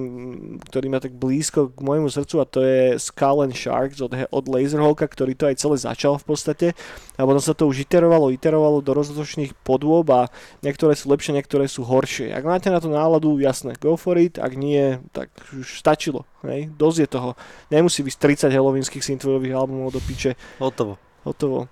[SPEAKER 1] ktorý má tak blízko k môjmu srdcu a to je Skull and Sharks od, od Laserhawka, ktorý to aj celé začal v podstate a potom sa to už iterovalo, iterovalo do rozličných podôb a niektoré sú lepšie, niektoré sú horšie. Ak máte na to náladu, jasné, go for it, ak nie, tak už stačilo, hej, dosť je toho. Nemusí byť 30 halloweenských synthwaveových albumov do piče.
[SPEAKER 2] Hotovo.
[SPEAKER 1] Hotovo.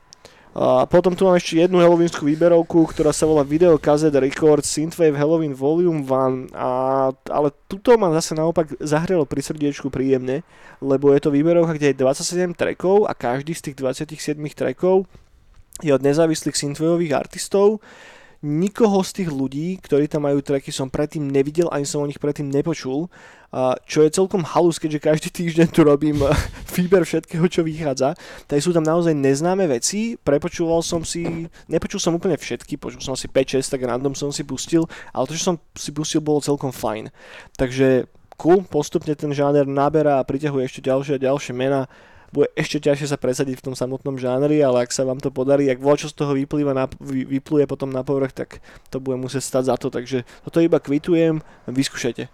[SPEAKER 1] A potom tu mám ešte jednu halloweenskú výberovku, ktorá sa volá Video Cassette Records Synthwave Halloween Volume 1, a, ale tuto ma zase naopak zahrelo pri srdiečku príjemne, lebo je to výberovka, kde je 27 trackov a každý z tých 27 trackov je od nezávislých synthwaveových artistov nikoho z tých ľudí, ktorí tam majú tracky, som predtým nevidel, ani som o nich predtým nepočul, čo je celkom halus, keďže každý týždeň tu robím výber všetkého, čo vychádza. Tak sú tam naozaj neznáme veci, prepočúval som si, nepočul som úplne všetky, počul som asi 5-6, tak random som si pustil, ale to, čo som si pustil, bolo celkom fajn. Takže cool, postupne ten žáner naberá a priťahuje ešte ďalšie a ďalšie mená bude ešte ťažšie sa presadiť v tom samotnom žánri, ale ak sa vám to podarí, ak voľčo z toho vyplýva na, vy, vypluje potom na povrch, tak to bude musieť stať za to, takže toto iba kvitujem, vyskúšajte.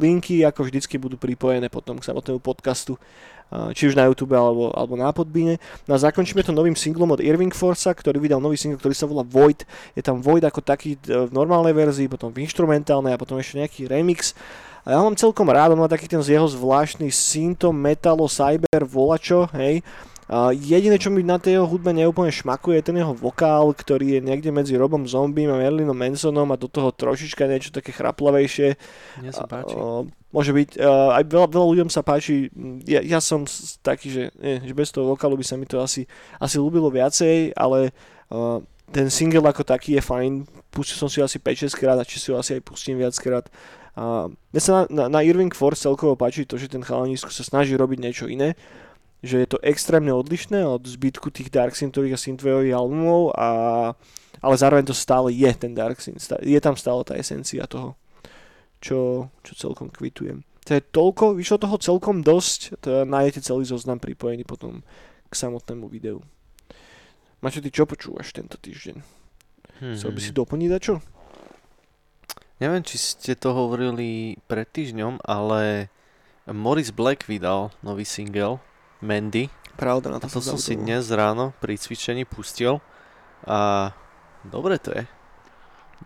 [SPEAKER 1] Linky ako vždycky budú pripojené potom k samotnému podcastu, či už na YouTube alebo, alebo na podbíne. No a zakončíme to novým singlom od Irving Forsa, ktorý vydal nový single, ktorý sa volá Void. Je tam Void ako taký v normálnej verzii, potom v instrumentálnej a potom ešte nejaký remix. A ja mám celkom rád, on má taký ten z jeho zvláštny synto, metalo, cyber, volačo, hej. A jediné, čo mi na tej jeho hudbe neúplne šmakuje, je ten jeho vokál, ktorý je niekde medzi Robom Zombie a Merlinom Mansonom a do toho trošička niečo také chraplavejšie.
[SPEAKER 2] Mne sa páči.
[SPEAKER 1] A, môže byť, uh, aj veľa, veľa ľuďom sa páči, ja, ja som taký, že, nie, že bez toho vokálu by sa mi to asi, asi ľúbilo viacej, ale uh, ten single ako taký je fajn, pustil som si ho asi 5-6 krát a či si ho asi aj pustím viackrát. A mne sa na, na, na Irving Force celkovo páči to, že ten chalanisko sa snaží robiť niečo iné, že je to extrémne odlišné od zbytku tých Dark Synthových a Synthwaveových albumov, a, ale zároveň to stále je ten Dark Synth, je tam stále tá esencia toho, čo, čo celkom kvitujem. To je toľko, vyšlo toho celkom dosť, to nájdete celý zoznam pripojený potom k samotnému videu. Mačo, ty čo počúvaš tento týždeň? Hmm. Chcel by si doplniť čo?
[SPEAKER 2] Neviem, či ste to hovorili pred týždňom, ale Morris Black vydal nový single Mandy.
[SPEAKER 1] Pravda, na
[SPEAKER 2] to, a to som si dnes ráno pri cvičení pustil a dobre to je.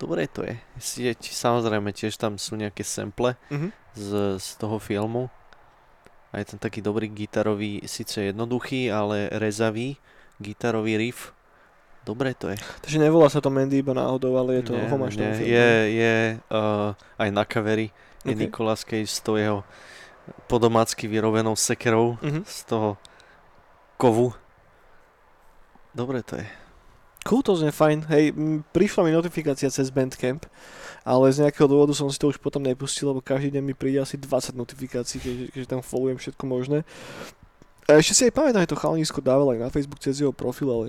[SPEAKER 2] Dobre to je. Sieť, samozrejme tiež tam sú nejaké sample mm-hmm. z, z toho filmu. A je tam taký dobrý gitarový, síce jednoduchý, ale rezavý gitarový riff. Dobre to je.
[SPEAKER 1] Takže nevolá sa to Mandy iba náhodou, ale je to
[SPEAKER 2] Nie,
[SPEAKER 1] homáš
[SPEAKER 2] nie,
[SPEAKER 1] filmu.
[SPEAKER 2] Je, je uh, aj na coveri je
[SPEAKER 1] Ok.
[SPEAKER 2] Nicolas Cage s tou jeho podomácky vyrobenou sekerou
[SPEAKER 1] Mhm.
[SPEAKER 2] z toho kovu. Dobre to je.
[SPEAKER 1] Cool, to znie fajn. Hej, m, prišla mi notifikácia cez Bandcamp, ale z nejakého dôvodu som si to už potom nepustil, lebo každý deň mi príde asi 20 notifikácií, keďže, keďže tam followujem všetko možné. A ešte si aj pamätám, že to chalanisko dával aj na Facebook cez jeho profil, ale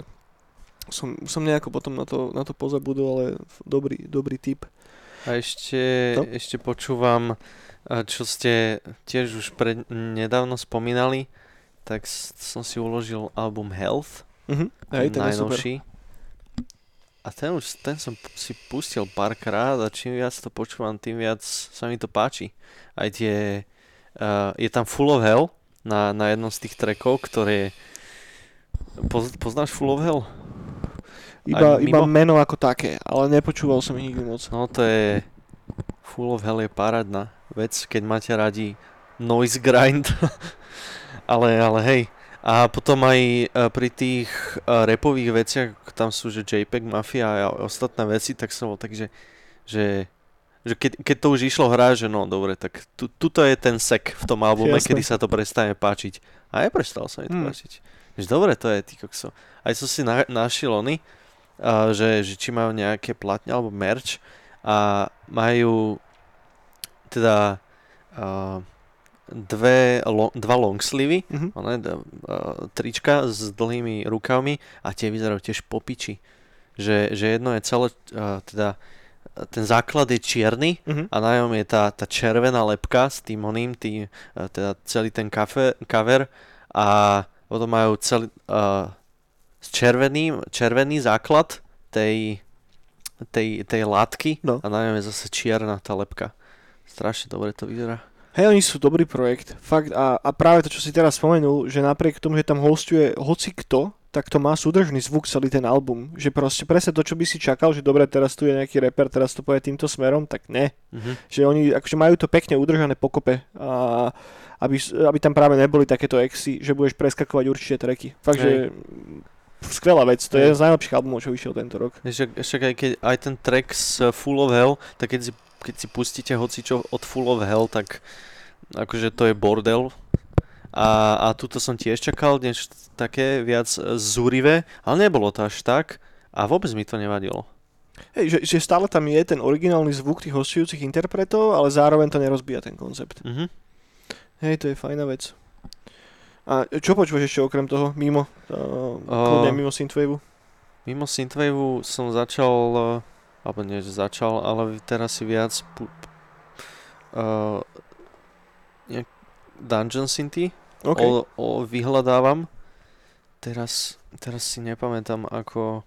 [SPEAKER 1] som, som nejako potom na to, na to pozabudol, ale dobrý, dobrý tip.
[SPEAKER 2] A ešte,
[SPEAKER 1] No.
[SPEAKER 2] ešte počúvam, a čo ste tiež už pred, nedávno spomínali, tak som si uložil album Health,
[SPEAKER 1] Mhm. Hej, ten je super.
[SPEAKER 2] najnovší. A ten už, ten som si pustil párkrát a čím viac to počúvam, tým viac sa mi to páči. Aj tie, uh, je tam Full of Hell na, na jednom z tých trackov, ktoré, poz, poznáš Full of Hell?
[SPEAKER 1] Iba, iba meno ako také, ale nepočúval som ich nikdy moc.
[SPEAKER 2] No to je, Full of Hell je parádna vec, keď máte radi noise grind. ale, ale hej. A potom aj e, pri tých e, repových veciach, tam sú, že JPEG Mafia a ostatné veci, tak som bol tak, že, že, že keď, keď to už išlo hrať, že no dobre, tak tu, tuto je ten sek v tom albume,
[SPEAKER 1] Jasné.
[SPEAKER 2] kedy sa to prestane páčiť. A neprestalo sa mi to
[SPEAKER 1] Hmm.
[SPEAKER 2] páčiť. Že dobre to je, ty kokso. Aj som si na, našiel ony, že, že či majú nejaké platne alebo merch a majú teda uh, dve, lo, dva longsleevy,
[SPEAKER 1] Mhm.
[SPEAKER 2] one, d- uh, trička s dlhými rukavmi a tie vyzerajú tiež po piči. Že, že jedno je celé, uh, teda ten základ je čierny
[SPEAKER 1] Mhm.
[SPEAKER 2] a na ňom je tá, tá červená lepka s tým oným, tý, uh, teda celý ten kafe, cover a potom majú celý uh, s červeným, červený základ tej, tej, tej látky
[SPEAKER 1] No.
[SPEAKER 2] a na ňom je zase čierna tá lepka. Strašne dobre to vyzerá.
[SPEAKER 1] Hej, oni sú dobrý projekt. Fakt, a, a práve to, čo si teraz spomenul, že napriek tomu, že tam hostuje hoci kto, tak to má súdržný zvuk celý ten album. Že proste presne to, čo by si čakal, že dobre, teraz tu je nejaký reper, teraz to povie týmto smerom, tak ne.
[SPEAKER 2] Mhm.
[SPEAKER 1] Že oni akože majú to pekne udržané pokope a aby, aby tam práve neboli takéto exy, že budeš preskakovať určite treky. Fakt, že skvelá vec. To je z najlepších albumov, čo vyšiel tento rok.
[SPEAKER 2] Však, však aj, keď, aj ten track z Full of Hell, tak keď si, keď si pustíte hocičo od Full of Hell, tak akože to je bordel. A, a tuto som tiež čakal niečo také viac e, zúrivé, ale nebolo to až tak a vôbec mi to nevadilo.
[SPEAKER 1] Hej, že, že stále tam je ten originálny zvuk tých hostujúcich interpretov, ale zároveň to nerozbíja ten koncept.
[SPEAKER 2] Mhm.
[SPEAKER 1] Hej, to je fajná vec. A čo počúvaš ešte okrem toho, mimo, uh, kľudne mimo Synthwaveu?
[SPEAKER 2] Mimo Synthwaveu som začal, e, alebo nie, že začal, ale teraz si viac pu, uh, Dungeon Synthy
[SPEAKER 1] OK.
[SPEAKER 2] o, o, vyhľadávam. Teraz, teraz si nepamätám, ako,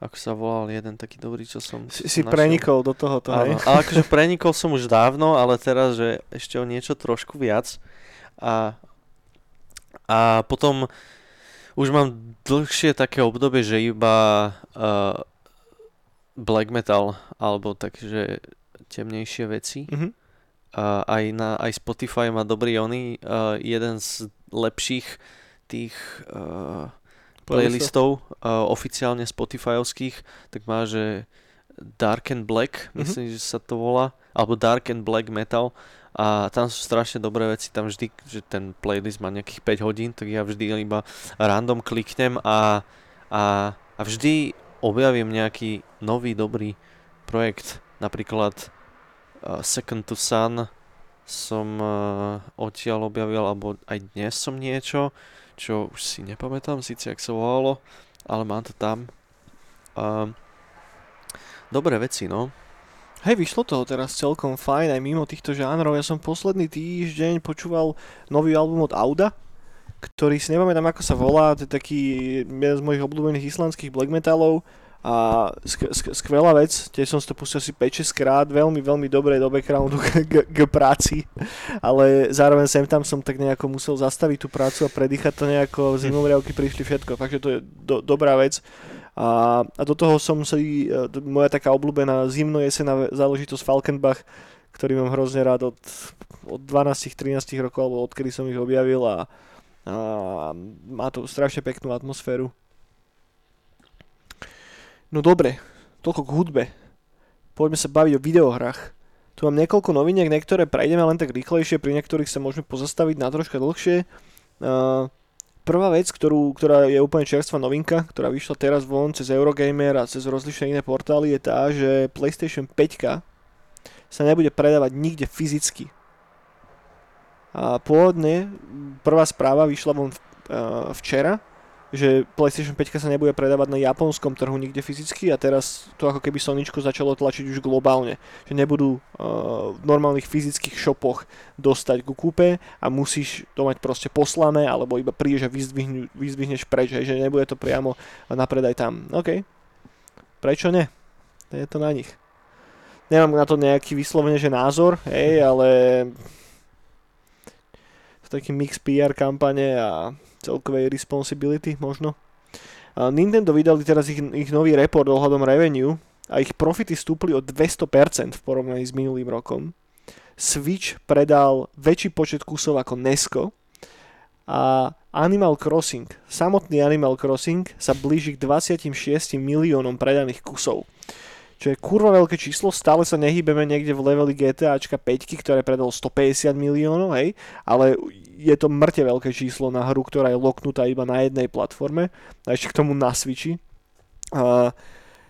[SPEAKER 2] ako sa volal jeden taký dobrý, čo som
[SPEAKER 1] Si, si
[SPEAKER 2] našiel.
[SPEAKER 1] prenikol do tohoto, hej?
[SPEAKER 2] Ale akože prenikol som už dávno, ale teraz, že ešte o niečo trošku viac. A, a potom už mám dlhšie také obdobie, že iba uh, black metal, alebo takže temnejšie veci.
[SPEAKER 1] Mhm.
[SPEAKER 2] Uh, aj, na, aj Spotify má dobrý ony, uh, jeden z lepších tých uh, playlistov uh, oficiálne Spotifyovských, tak má, že Dark and Black,
[SPEAKER 1] Mhm.
[SPEAKER 2] myslím, že sa to volá, alebo Dark and Black Metal a tam sú strašne dobré veci, tam vždy, že ten playlist má nejakých 5 hodín, tak ja vždy iba random kliknem a, a, a vždy objavím nejaký nový dobrý projekt, napríklad uh, Second to Sun som uh, odtiaľ objavil, alebo aj dnes som niečo, čo už si nepamätám síce, jak sa volalo, ale mám to tam. Um, dobré veci, no.
[SPEAKER 1] Hej, vyšlo toho teraz celkom fajn aj mimo týchto žánrov. Ja som posledný týždeň počúval nový album od Auda, ktorý si nepamätám ako sa volá, to je taký jeden z mojich obľúbených islandských black metalov a sk- sk- skvelá vec, tiež som si to pustil asi 5-6 krát, veľmi, veľmi dobré do backgroundu k, k, k práci, ale zároveň sem tam som tak nejako musel zastaviť tú prácu a predýchať to nejako, zimomriavky prišli všetko, takže to je do, dobrá vec. A, a do toho som si, e, moja taká obľúbená zimno-jesená záležitosť Falkenbach, ktorý mám hrozne rád od, od 12-13 rokov, alebo odkedy som ich objavil a, a má to strašne peknú atmosféru. No dobre, toľko k hudbe. Poďme sa baviť o videohrách. Tu mám niekoľko noviniek, niektoré prejdeme len tak rýchlejšie, pri niektorých sa môžeme pozastaviť na troška dlhšie. Uh, prvá vec, ktorú, ktorá je úplne čerstvá novinka, ktorá vyšla teraz von cez Eurogamer a cez rozlišné iné portály, je tá, že PlayStation 5 sa nebude predávať nikde fyzicky. A pôvodne prvá správa vyšla von včera, že PlayStation 5 sa nebude predávať na japonskom trhu nikde fyzicky a teraz to ako keby Soničko začalo tlačiť už globálne, že nebudú uh, v normálnych fyzických shopoch dostať ku kúpe a musíš to mať proste poslané alebo iba prídeš a vyzdvihneš preč, hej, že nebude to priamo na predaj tam. OK. Prečo ne? Je to na nich. Nemám na to nejaký vyslovene, že názor, hej, ale taký mix PR kampane a celkovej responsibility možno. A Nintendo vydali teraz ich, ich nový report ohľadom revenue a ich profity stúpli o 200% v porovnaní s minulým rokom. Switch predal väčší počet kusov ako Nesco a Animal Crossing, samotný Animal Crossing sa blíži k 26 miliónom predaných kusov čo je kurva veľké číslo, stále sa nehybeme niekde v leveli GTAčka 5, ktoré predalo 150 miliónov, hej, ale je to mŕte veľké číslo na hru, ktorá je loknutá iba na jednej platforme. A ešte k tomu na Switchi. Uh,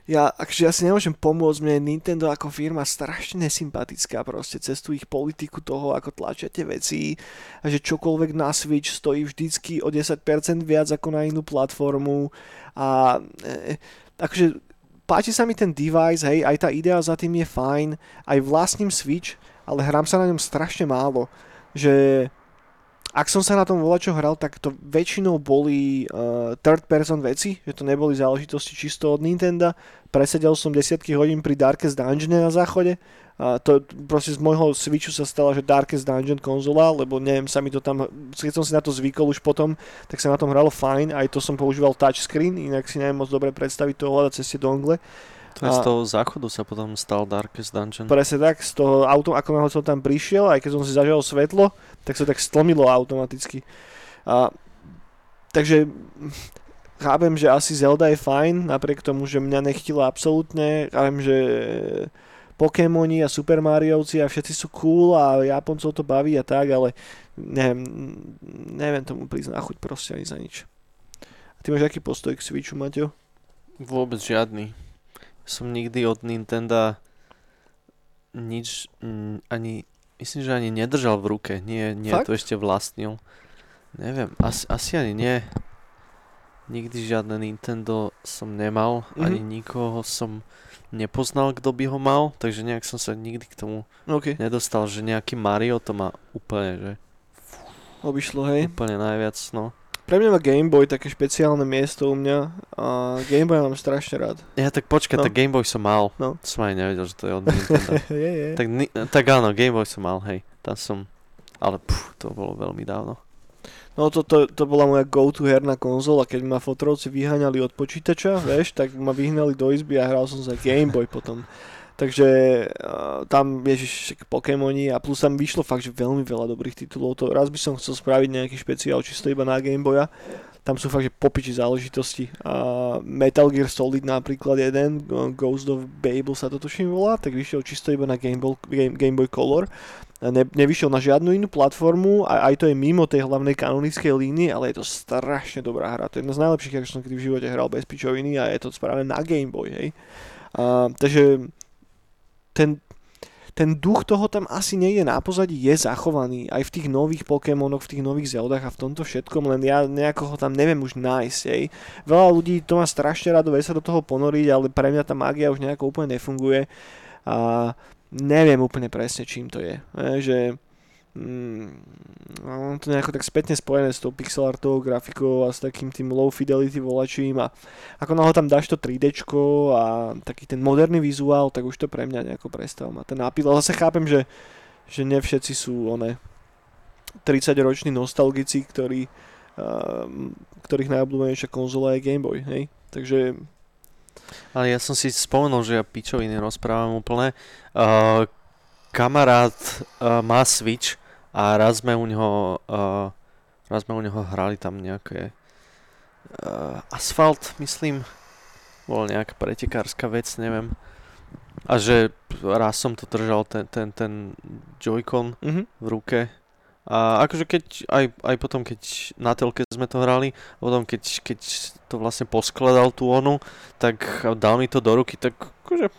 [SPEAKER 1] ja, akže ja si nemôžem pomôcť, mne Nintendo ako firma strašne nesympatická proste cez tú ich politiku toho, ako tlačia tie veci a že čokoľvek na Switch stojí vždycky o 10% viac ako na inú platformu. A e, akože páči sa mi ten device, hej, aj tá idea za tým je fajn, aj vlastním Switch, ale hrám sa na ňom strašne málo, že ak som sa na tom čo hral, tak to väčšinou boli uh, third person veci, že to neboli záležitosti čisto od Nintendo. Presedel som desiatky hodín pri Darkest Dungeon na záchode. A to proste z môjho Switchu sa stala, že Darkest Dungeon konzola, lebo neviem, sa mi to tam, keď som si na to zvykol už potom, tak sa na tom hralo fajn, aj to som používal touchscreen, inak si neviem moc dobre predstaviť to ohľadať cez tie dongle.
[SPEAKER 2] To je z toho záchodu sa potom stal Darkest Dungeon.
[SPEAKER 1] Presne tak, z toho autom, ako náhle som tam prišiel, aj keď som si zažal svetlo, tak sa tak stlmilo automaticky. A, takže chápem, že asi Zelda je fajn, napriek tomu, že mňa nechtilo absolútne. Chápem, že Pokémoni a Super Mariovci a všetci sú cool a Japoncov to baví a tak, ale neviem, neviem tomu prísť na chuť proste ani za nič. A ty máš aký postoj k Switchu, Maťo?
[SPEAKER 2] Vôbec žiadny som nikdy od Nintendo nič mm, ani, myslím, že ani nedržal v ruke. Nie, nie Fakt? to ešte vlastnil. Neviem, asi, asi ani nie. Nikdy žiadne Nintendo som nemal, mm-hmm. ani nikoho som nepoznal, kto by ho mal, takže nejak som sa nikdy k tomu okay. nedostal, že nejaký Mario to má úplne, že...
[SPEAKER 1] Obyšlo, hej?
[SPEAKER 2] Úplne najviac, no.
[SPEAKER 1] Pre mňa má Game Boy také špeciálne miesto u mňa a Game Boy mám strašne rád.
[SPEAKER 2] Ja tak počkaj, no. tak Game Boy som mal. No. Som aj nevedel, že to je od Nintendo.
[SPEAKER 1] je, je.
[SPEAKER 2] Tak, tak áno, Game Boy som mal, hej. Tam som, ale puf, to bolo veľmi dávno.
[SPEAKER 1] No to, to, to bola moja go-to herná konzola, keď ma fotrovci vyháňali od počítača, vieš, tak ma vyhnali do izby a hral som za Game Boy potom. Takže uh, tam, ježiš, Pokémoni a plus tam vyšlo fakt, že veľmi veľa dobrých titulov. To raz by som chcel spraviť nejaký špeciál čisto iba na Game Boya. Tam sú fakt, že popiči záležitosti. Uh, Metal Gear Solid napríklad jeden, Ghost of Babel sa to tuším volá, tak vyšiel čisto iba na Game Boy, Game, Game Boy Color. Ne, nevyšiel na žiadnu inú platformu, a aj to je mimo tej hlavnej kanonickej línie, ale je to strašne dobrá hra. To je jedna z najlepších, ako som kedy v živote hral bez pičoviny a je to spravené na Game Boy, hej. Uh, takže ten, ten duch toho tam asi niekde na pozadí je zachovaný aj v tých nových Pokémonoch, v tých nových Zeldách a v tomto všetkom, len ja nejako ho tam neviem už nájsť. Ej. Veľa ľudí to má strašne rado, vie sa do toho ponoriť, ale pre mňa tá magia už nejako úplne nefunguje a neviem úplne presne čím to je. E, že mm, to nejako tak spätne spojené s tou pixelartovou grafikou a s takým tým low fidelity volačím a ako náhle tam dáš to 3D a taký ten moderný vizuál, tak už to pre mňa nejako prestáva má ten nápil. Ale zase chápem, že, že ne všetci sú one 30 roční nostalgici, ktorí, uh, ktorých najobľúbenejšia konzola je Game Boy, hej? Takže
[SPEAKER 2] ale ja som si spomenul, že ja pičoviny rozprávam úplne. Uh, kamarát uh, má Switch a raz sme u neho, uh, raz sme u neho hrali tam nejaké uh, asfalt, myslím. bola nejaká pretekárska vec, neviem. A že raz som to držal, ten, ten, ten Joy-Con
[SPEAKER 1] Mhm.
[SPEAKER 2] v ruke. A akože keď, aj, aj potom keď na telke sme to hrali, a potom keď, keď to vlastne poskladal tú onu, tak dal mi to do ruky, tak akože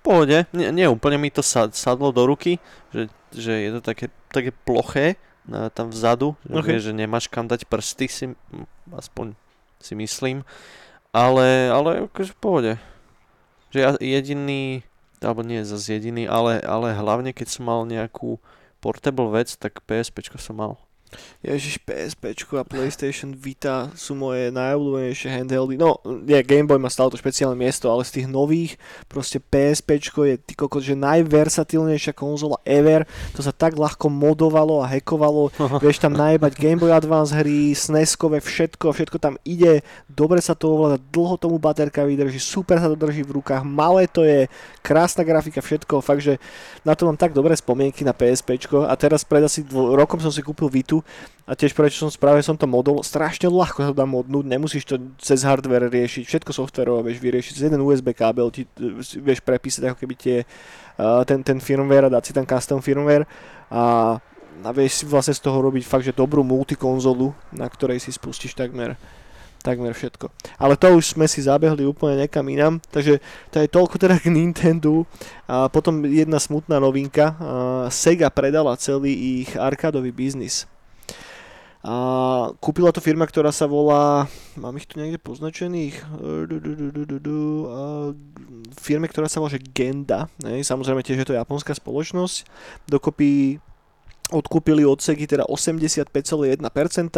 [SPEAKER 2] pohode, nie, nie úplne mi to sad, sadlo do ruky, že, že je to také, také ploché na, tam vzadu, že,
[SPEAKER 1] Ok.
[SPEAKER 2] vieš, že nemáš kam dať prsty, si, aspoň si myslím, ale, ale akože v pohode. Že ja jediný, alebo nie zase jediný, ale, ale hlavne keď som mal nejakú portable vec, tak PSP som mal.
[SPEAKER 1] Ježiš, PSP a PlayStation Vita sú moje najobľúbenejšie handheldy. No, nie, Game Boy má stále to špeciálne miesto, ale z tých nových, proste PSP je ty kokos, že najversatilnejšia konzola ever. To sa tak ľahko modovalo a hackovalo. Vieš tam najebať Game Boy Advance hry, SNESkové, všetko, všetko tam ide. Dobre sa to ovláda, dlho tomu baterka vydrží, super sa to drží v rukách, malé to je, krásna grafika, všetko. Fakt, že na to mám tak dobré spomienky na PSP. A teraz pred asi dvo- rokom som si kúpil Vitu a tiež prečo som spravil som to modol, strašne ľahko sa dá modnúť, nemusíš to cez hardware riešiť, všetko softverové vieš vyriešiť, cez jeden USB kábel ti e, vieš prepísať ako keby tie, uh, ten, ten firmware a dať si tam custom firmware a, a vieš si vlastne z toho robiť fakt, že dobrú multikonzolu, na ktorej si spustíš takmer takmer všetko. Ale to už sme si zabehli úplne nekam inám, takže to je toľko teda k Nintendo. A potom jedna smutná novinka, Sega predala celý ich arkádový biznis. A kúpila to firma, ktorá sa volá, mám ich tu niekde poznačených, a firme, ktorá sa volá že Genda, ne? samozrejme tiež je to japonská spoločnosť, dokopy odkúpili od Segy teda 85,1%,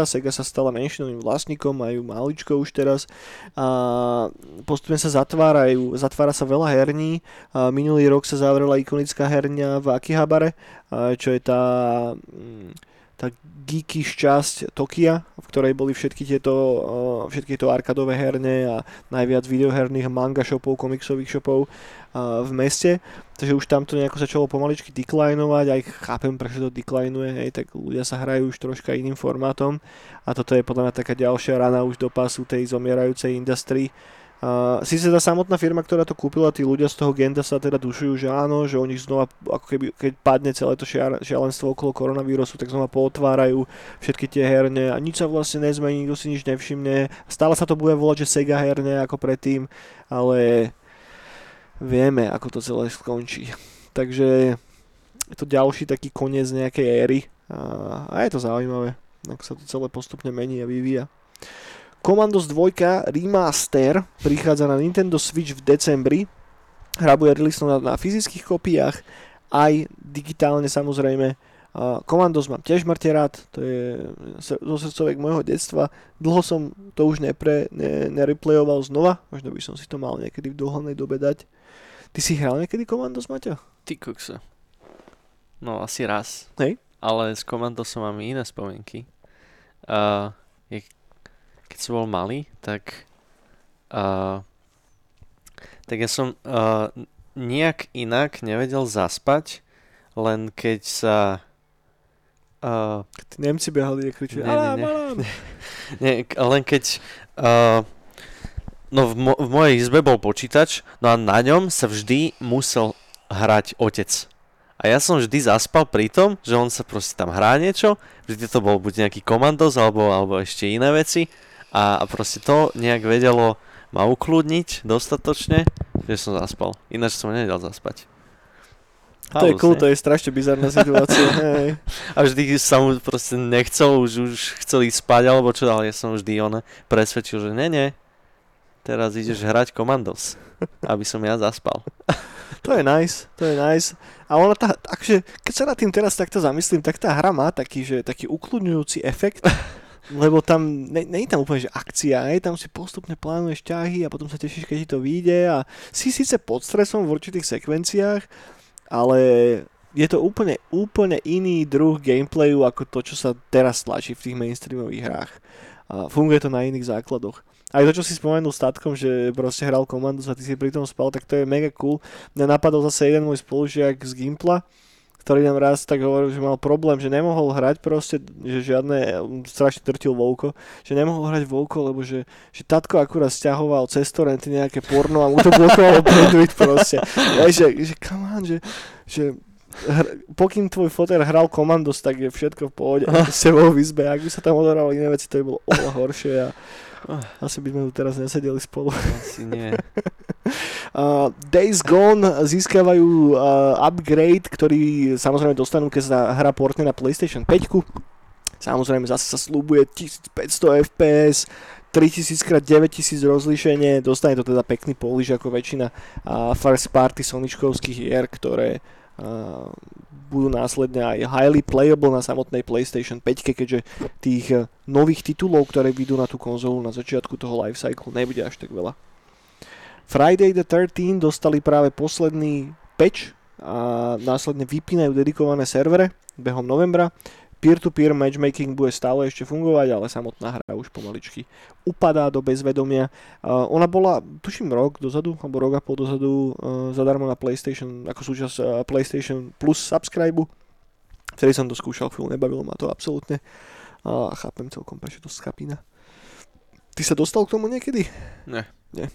[SPEAKER 1] Sega sa stala menšinovým vlastníkom, majú maličko už teraz a postupne sa zatvárajú, zatvára sa veľa herní, a minulý rok sa zavrela ikonická herňa v Akihabare, čo je tá, mm, tá geeky šťasť Tokia, v ktorej boli všetky tieto, všetky tieto arkadové herne a najviac videoherných manga shopov, komiksových shopov v meste. Takže už tam to nejako začalo pomaličky deklinovať, aj chápem prečo to deklinuje, hej, tak ľudia sa hrajú už troška iným formátom a toto je podľa mňa taká ďalšia rana už do pasu tej zomierajúcej industrii. Uh, síce tá samotná firma, ktorá to kúpila, tí ľudia z toho Genda sa teda dušujú, že áno, že oni znova, ako keby, keď padne celé to šiar, šialenstvo okolo koronavírusu, tak znova pootvárajú všetky tie herne a nič sa vlastne nezmení, nikto si nič nevšimne. Stále sa to bude volať, že Sega herne ako predtým, ale vieme, ako to celé skončí. Takže je to ďalší taký koniec nejakej éry a, a je to zaujímavé, ako sa to celé postupne mení a vyvíja. Commandos 2 Remaster prichádza na Nintendo Switch v decembri. Hra bude release na, na fyzických kopiách, aj digitálne samozrejme. A Commandos mám tiež mŕte rád, to je zo srdcovek môjho detstva. Dlho som to už nepre, ne, nereplayoval znova, možno by som si to mal niekedy v dohľadnej dobe dať. Ty si hral niekedy Commandos, Maťo?
[SPEAKER 2] Ty kokso. No asi raz.
[SPEAKER 1] Hej.
[SPEAKER 2] Ale s komandou som mám iné spomienky. Uh, keď som bol malý, tak uh, tak ja som uh, nejak inak nevedel zaspať, len keď sa uh,
[SPEAKER 1] Tí Nemci behali a kričali,
[SPEAKER 2] Nie, nie,
[SPEAKER 1] "Alarm,
[SPEAKER 2] nie.
[SPEAKER 1] alarm!"
[SPEAKER 2] Nie, len keď... Uh, no v, mo- v mojej izbe bol počítač, no a na ňom sa vždy musel hrať otec. A ja som vždy zaspal pri tom, že on sa proste tam hrá niečo, vždy to bol buď nejaký komandos alebo, alebo ešte iné veci a, a proste to nejak vedelo ma ukludniť dostatočne, že som zaspal. Ináč som nevedel zaspať.
[SPEAKER 1] To je
[SPEAKER 2] Halus,
[SPEAKER 1] cool,
[SPEAKER 2] nie?
[SPEAKER 1] to je strašne bizarná situácia. hej.
[SPEAKER 2] A vždy sa mu proste nechcel, už, už chcel ísť spať alebo čo, ale ja som vždy on presvedčil, že nie, nie, teraz ideš hrať komandos, aby som ja zaspal.
[SPEAKER 1] To je nice, to je nice. A ona tá, takže, keď sa nad tým teraz takto zamyslím, tak tá hra má taký, že, taký ukludňujúci efekt, lebo tam, nie je tam úplne, že akcia, hej, tam si postupne plánuješ ťahy a potom sa tešíš, keď ti to vyjde a si síce pod stresom v určitých sekvenciách, ale je to úplne, úplne iný druh gameplayu ako to, čo sa teraz tlačí v tých mainstreamových hrách. A funguje to na iných základoch. Aj to, čo si spomenul s tatkom, že proste hral komandu a ty si pri tom spal, tak to je mega cool. Mňa napadol zase jeden môj spolužiak z Gimpla, ktorý nám raz tak hovoril, že mal problém, že nemohol hrať proste, že žiadne, strašne trtil Vouko, že nemohol hrať Vouko, lebo že, že tatko akurát stiahoval cez torrenty nejaké porno a mu to blokovalo Prinduit proste. Ja, že, že come on, že, že hr, pokým tvoj foter hral Komandos, tak je všetko v pohode s tebou v izbe. Ak by sa tam odohrali iné veci, to by bolo oveľa horšie a asi by sme tu teraz nesedeli spolu.
[SPEAKER 2] Asi nie.
[SPEAKER 1] Uh, Days Gone získavajú uh, upgrade, ktorý samozrejme dostanú, keď sa hra portne na PlayStation 5. Samozrejme zase sa slúbuje 1500 FPS, 3000x9000 rozlíšenie, dostane to teda pekný polish ako väčšina uh, first party soničkovských hier, ktoré uh, budú následne aj highly playable na samotnej PlayStation 5, keďže tých nových titulov, ktoré vyjdú na tú konzolu na začiatku toho lifecycle, nebude až tak veľa. Friday the 13 dostali práve posledný patch a následne vypínajú dedikované servere behom novembra. Peer-to-peer matchmaking bude stále ešte fungovať, ale samotná hra už pomaličky upadá do bezvedomia. Uh, ona bola, tuším, rok dozadu, alebo rok a pol dozadu uh, zadarmo na PlayStation, ako súčasť uh, PlayStation Plus subscribe. Vtedy som to skúšal, chvíľu nebavilo ma to absolútne. A chápem celkom, prečo to skapína. Ty sa dostal k tomu niekedy?
[SPEAKER 2] Ne.
[SPEAKER 1] Nie.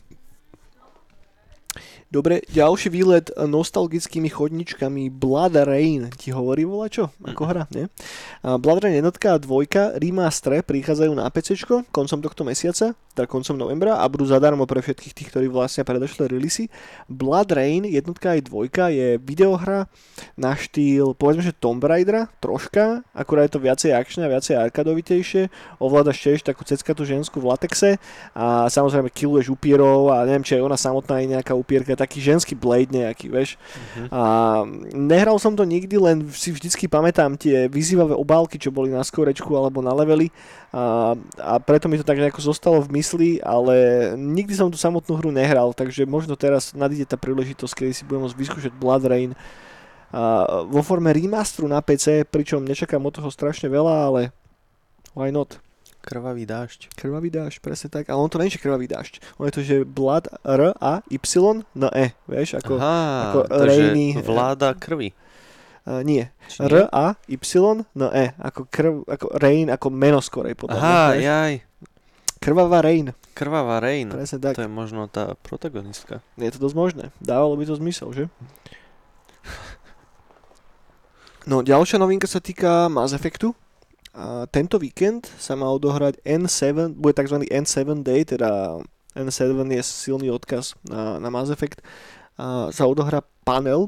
[SPEAKER 1] Dobre, ďalší výlet nostalgickými chodničkami Blood Rain. Ti hovorí vola čo? Ako hra, nie? Blood Rain jednotka a dvojka remaster prichádzajú na PC koncom tohto mesiaca, teda koncom novembra a budú zadarmo pre všetkých tých, ktorí vlastne predošli releasy. Blood Rain jednotka aj dvojka je videohra na štýl, povedzme, že Tomb Raidera, troška, akurát je to viacej akčné a viacej arkadovitejšie. Ovládaš tiež takú ceckatú žensku v latexe a samozrejme killuješ upírov a neviem, či aj ona samotná je nejaká upírka, taký ženský Blade nejaký, vieš. Uh-huh. A nehral som to nikdy, len si vždycky pamätám tie vyzývavé obálky, čo boli na skorečku alebo na leveli a, a preto mi to tak nejako zostalo v mysli, ale nikdy som tú samotnú hru nehral, takže možno teraz nadíde tá príležitosť, kedy si budem môcť vyskúšať Blood Rain a vo forme remasteru na PC, pričom nečakám od toho strašne veľa, ale why not?
[SPEAKER 2] Krvavý dážď.
[SPEAKER 1] Krvavý dážď, presne tak. Ale on to nie je krvavý dážď. On je to, že blood R A Y na E, vieš, ako,
[SPEAKER 2] Aha,
[SPEAKER 1] ako rainy.
[SPEAKER 2] vláda krvi.
[SPEAKER 1] Uh, nie. R A Y na E, ako krv, ako rain, ako meno skorej podľa
[SPEAKER 2] Aha,
[SPEAKER 1] mňa,
[SPEAKER 2] jaj.
[SPEAKER 1] Krvavá rain.
[SPEAKER 2] Krvavá Rain.
[SPEAKER 1] Presne tak.
[SPEAKER 2] To je možno tá protagonistka.
[SPEAKER 1] Je to dosť možné. Dávalo by to zmysel, že? No, ďalšia novinka sa týka Mass Effectu. A tento víkend sa má odohrať N7, bude tzv. N7 Day, teda N7 je silný odkaz na, na Mass Effect. A sa odohrá panel,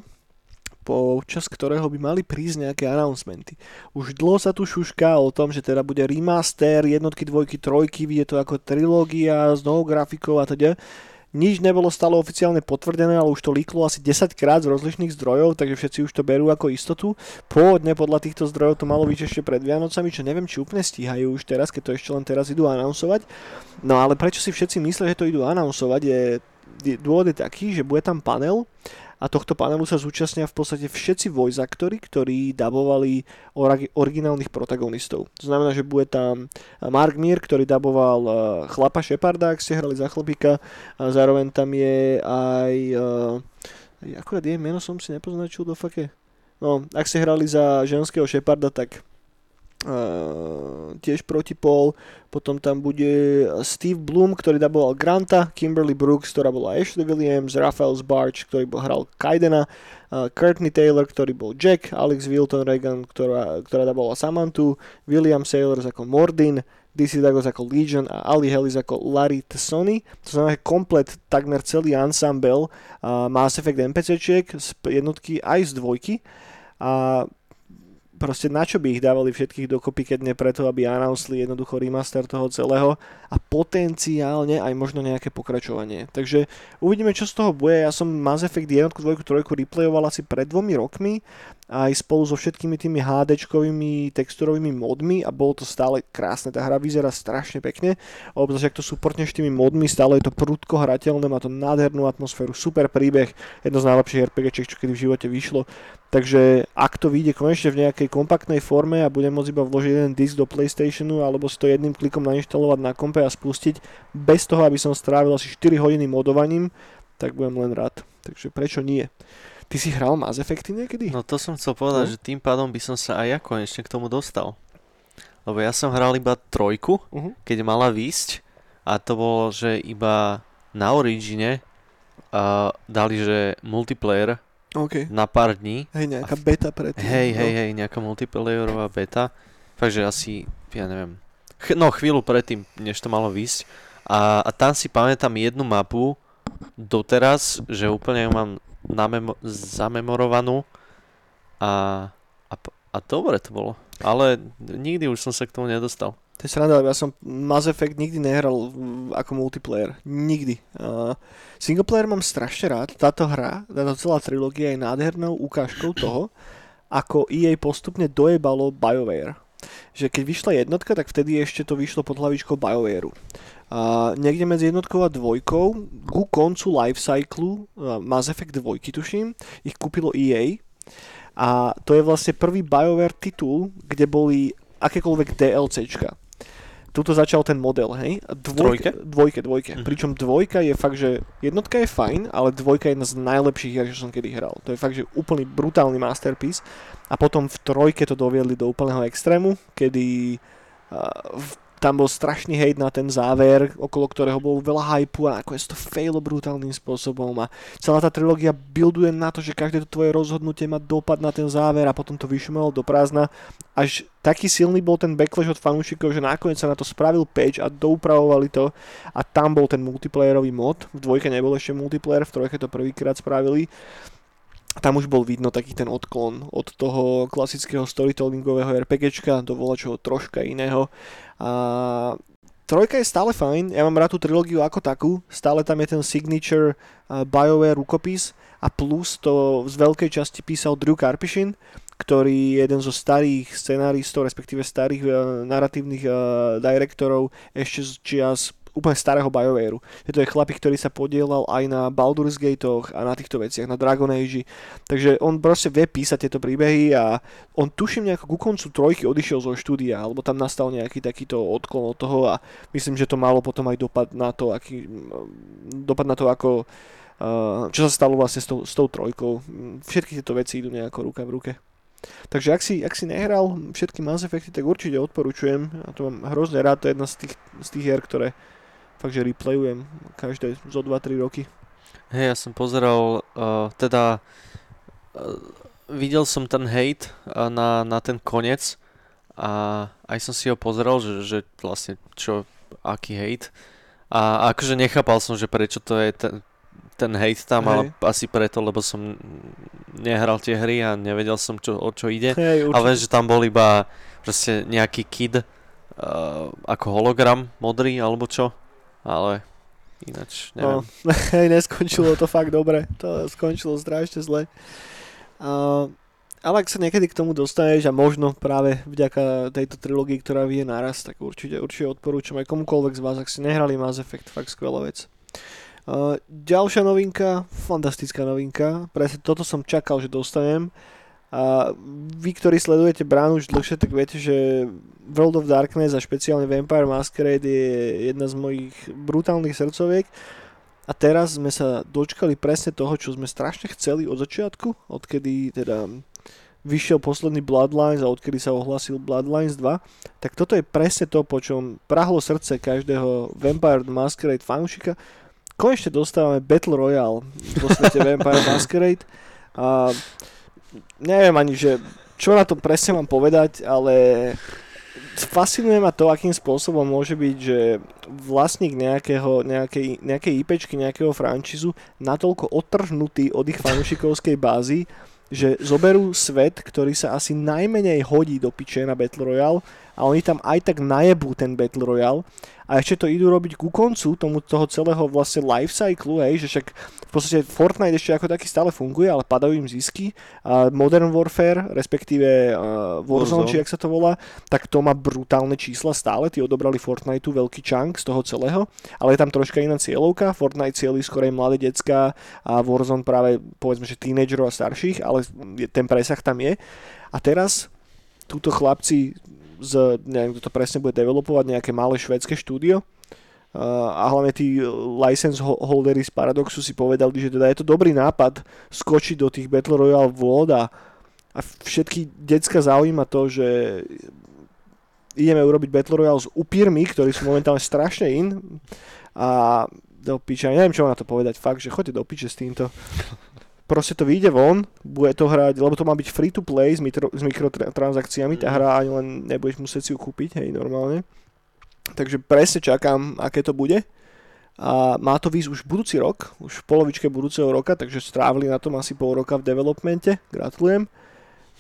[SPEAKER 1] počas ktorého by mali prísť nejaké announcementy. Už dlho sa tu šušká o tom, že teda bude remaster jednotky, dvojky, trojky, je to ako trilógia s novou grafikou a teda. Nič nebolo stále oficiálne potvrdené, ale už to líklo asi 10 krát z rozličných zdrojov, takže všetci už to berú ako istotu. Pôvodne podľa týchto zdrojov to malo byť ešte pred Vianocami, čo neviem, či úplne stíhajú už teraz, keď to ešte len teraz idú anonsovať. No ale prečo si všetci myslia, že to idú anonsovať, je, je dôvod je taký, že bude tam panel, a tohto panelu sa zúčastnia v podstate všetci voice actory, ktorí dabovali originálnych protagonistov. To znamená, že bude tam Mark Mir, ktorý daboval uh, chlapa Sheparda, ak ste hrali za chlapíka, a zároveň tam je aj... Uh, akurát jej meno som si nepoznačil do fake. No, ak ste hrali za ženského Sheparda, tak Uh, tiež proti Paul, potom tam bude Steve Bloom, ktorý daboval Granta, Kimberly Brooks, ktorá bola Ashley Williams, Raphael Sbarge, ktorý bol, hral Kaidena, uh, Courtney Taylor, ktorý bol Jack, Alex Wilton Reagan, ktorá, ktorá dabovala Samantu, William Sailors ako Mordin, DC Dagos ako Legion a Ali Hellis ako Larry Tsony. To znamená, že komplet takmer celý ensemble uh, Mass Effect NPCčiek z jednotky aj z dvojky. A proste na čo by ich dávali všetkých dokopy, keď nie preto, aby announceli jednoducho remaster toho celého a potenciálne aj možno nejaké pokračovanie. Takže uvidíme, čo z toho bude. Ja som Mass Effect 1, 2, 3 replayoval asi pred dvomi rokmi aj spolu so všetkými tými HDčkovými texturovými modmi a bolo to stále krásne. Tá hra vyzerá strašne pekne, obzvlášť ak to supportneš tými modmi, stále je to prudko hrateľné, má to nádhernú atmosféru, super príbeh, jedno z najlepších RPGčiek, čo kedy v živote vyšlo. Takže ak to vyjde konečne v nejakej kompaktnej forme a budem môcť iba vložiť jeden disk do PlayStationu alebo si to jedným klikom nainštalovať na kompe a spustiť bez toho, aby som strávil asi 4 hodiny modovaním, tak budem len rád. Takže prečo nie? Ty si hral Mass Effecty niekedy?
[SPEAKER 2] No to som chcel povedať,
[SPEAKER 1] No.
[SPEAKER 2] že tým pádom by som sa aj ja konečne k tomu dostal. Lebo ja som hral iba trojku,
[SPEAKER 1] Uh-huh.
[SPEAKER 2] keď mala výsť a to bolo, že iba na Origine uh, dali, že multiplayer
[SPEAKER 1] OK.
[SPEAKER 2] na pár dní.
[SPEAKER 1] Hej, nejaká beta predtým.
[SPEAKER 2] Hej, hej,
[SPEAKER 1] no.
[SPEAKER 2] hej, nejaká multiplayerová beta. Takže asi, ja neviem, ch- no chvíľu predtým, než to malo výsť. A, a tam si pamätám jednu mapu doteraz, že úplne ju mám namemo- zamemorovanú a, a, a dobre to bolo. Ale nikdy už som sa k tomu nedostal.
[SPEAKER 1] To je sranda, ja som Mass Effect nikdy nehral ako multiplayer. Nikdy. Uh, single player mám strašne rád. Táto hra, táto celá trilógia je nádhernou ukážkou toho, ako EA postupne dojebalo BioWare. Že keď vyšla jednotka, tak vtedy ešte to vyšlo pod hlavičkou BioWareu. A niekde medzi jednotkou a dvojkou, ku koncu lifecyclu Mass Effect 2, tuším, ich kúpilo EA. A to je vlastne prvý BioWare titul, kde boli akékoľvek DLCčka. Tuto začal ten model, hej? A
[SPEAKER 2] Trojke?
[SPEAKER 1] Dvojke, dvojke.
[SPEAKER 2] Mhm.
[SPEAKER 1] Pričom dvojka je fakt, že jednotka je fajn, ale dvojka je jedna z najlepších hier, čo som kedy hral. To je fakt, že úplný brutálny masterpiece. A potom v trojke to doviedli do úplného extrému, kedy uh, v, tam bol strašný hejt na ten záver, okolo ktorého bolo veľa hypu a nakoniec to failo brutálnym spôsobom a celá tá trilógia builduje na to, že každé to tvoje rozhodnutie má dopad na ten záver a potom to vyšumelo do prázdna. Až taký silný bol ten backlash od fanúšikov, že nakoniec sa na to spravil patch a doupravovali to a tam bol ten multiplayerový mod. V dvojke nebol ešte multiplayer, v trojke to prvýkrát spravili. Tam už bol vidno taký ten odklon od toho klasického storytellingového RPGčka do čoho troška iného. A trojka je stále fajn, ja mám rád tú trilógiu ako takú, stále tam je ten signature uh, BioWare rukopis a plus to z veľkej časti písal Drew Karpyšin, ktorý je jeden zo starých scenáristov, respektíve starých uh, narratívnych uh, direktorov ešte z čias úplne starého BioWareu. Je to je chlapík, ktorý sa podielal aj na Baldur's Gateoch a na týchto veciach, na Dragon Age. Takže on proste vie písať tieto príbehy a on tuším nejako ku koncu trojky odišiel zo štúdia, alebo tam nastal nejaký takýto odklon od toho a myslím, že to malo potom aj dopad na to, aký, mm, dopad na to, ako uh, čo sa stalo vlastne s tou, s tou trojkou. Všetky tieto veci idú nejako ruka v ruke. Takže ak si, ak si nehral všetky Mass Effecty, tak určite odporúčujem. Ja to mám hrozne rád, to je jedna z tých, z tých hier, ktoré fakt, že replayujem každé zo 2-3 roky.
[SPEAKER 2] Hej, ja som pozeral, uh, teda uh, videl som ten hate uh, na, na ten konec a aj som si ho pozeral, že, že vlastne čo, aký hate. A akože nechápal som, že prečo to je ten, ten hate tam, ale
[SPEAKER 1] Hej.
[SPEAKER 2] asi preto, lebo som nehral tie hry a nevedel som, čo, o čo ide.
[SPEAKER 1] Hej,
[SPEAKER 2] A viem, že tam bol iba proste nejaký kid uh, ako hologram modrý alebo čo, ale ináč neviem.
[SPEAKER 1] No, neskončilo to fakt dobre. To skončilo strašne zle. Uh, ale ak sa niekedy k tomu dostaneš a možno práve vďaka tejto trilógii, ktorá vie naraz, tak určite, určite odporúčam aj komukoľvek z vás, ak ste nehrali Mass Effect, fakt skvelá vec. Uh, ďalšia novinka, fantastická novinka, presne toto som čakal, že dostanem. A vy, ktorí sledujete bránu už dlhšie, tak viete, že World of Darkness a špeciálne Vampire Masquerade je jedna z mojich brutálnych srdcoviek. A teraz sme sa dočkali presne toho, čo sme strašne chceli od začiatku, odkedy teda vyšiel posledný Bloodlines a odkedy sa ohlasil Bloodlines 2, tak toto je presne to, po čom prahlo srdce každého Vampire Masquerade fanúšika. Konečne dostávame Battle Royale vo svete Vampire Masquerade. A neviem ani, že čo na to presne mám povedať, ale fascinuje ma to, akým spôsobom môže byť, že vlastník nejakého, nejakej, nejakej IPčky, nejakého franchízu natoľko otrhnutý od ich fanúšikovskej bázy, že zoberú svet, ktorý sa asi najmenej hodí do piče na Battle Royale a oni tam aj tak najebú ten Battle Royale. A ešte to idú robiť ku koncu tomu, toho celého vlastne life cyclu, hej, že však v podstate Fortnite ešte ako taký stále funguje, ale padajú im zisky. A Modern Warfare, respektíve uh, Warzone,
[SPEAKER 2] Warzone.
[SPEAKER 1] či jak sa to volá, tak to má brutálne čísla stále, tí odobrali Fortniteu veľký čank z toho celého, ale je tam troška iná cieľovka, Fortnite cieľi skorej mladé decka a Warzone práve povedzme, že tínedžerov a starších, ale ten presah tam je. A teraz túto chlapci z, neviem, kto to presne bude developovať, nejaké malé švédske štúdio, a hlavne tí license holdery z Paradoxu si povedali, že teda je to dobrý nápad skočiť do tých Battle Royale vôd a, a všetky decka zaujíma to, že ideme urobiť Battle Royale s upírmi, ktorí sú momentálne strašne in. A do piče, neviem čo na to povedať, fakt, že choďte do piče s týmto. Proste to vyjde von, bude to hrať, lebo to má byť free to play s, mitro, s mikrotransakciami, tá mhm. hra ani len nebudeš musieť si ju kúpiť, hej, normálne. Takže presne čakám, aké to bude. A má to výsť už budúci rok, už v polovičke budúceho roka, takže strávili na tom asi pol roka v developmente. Gratulujem.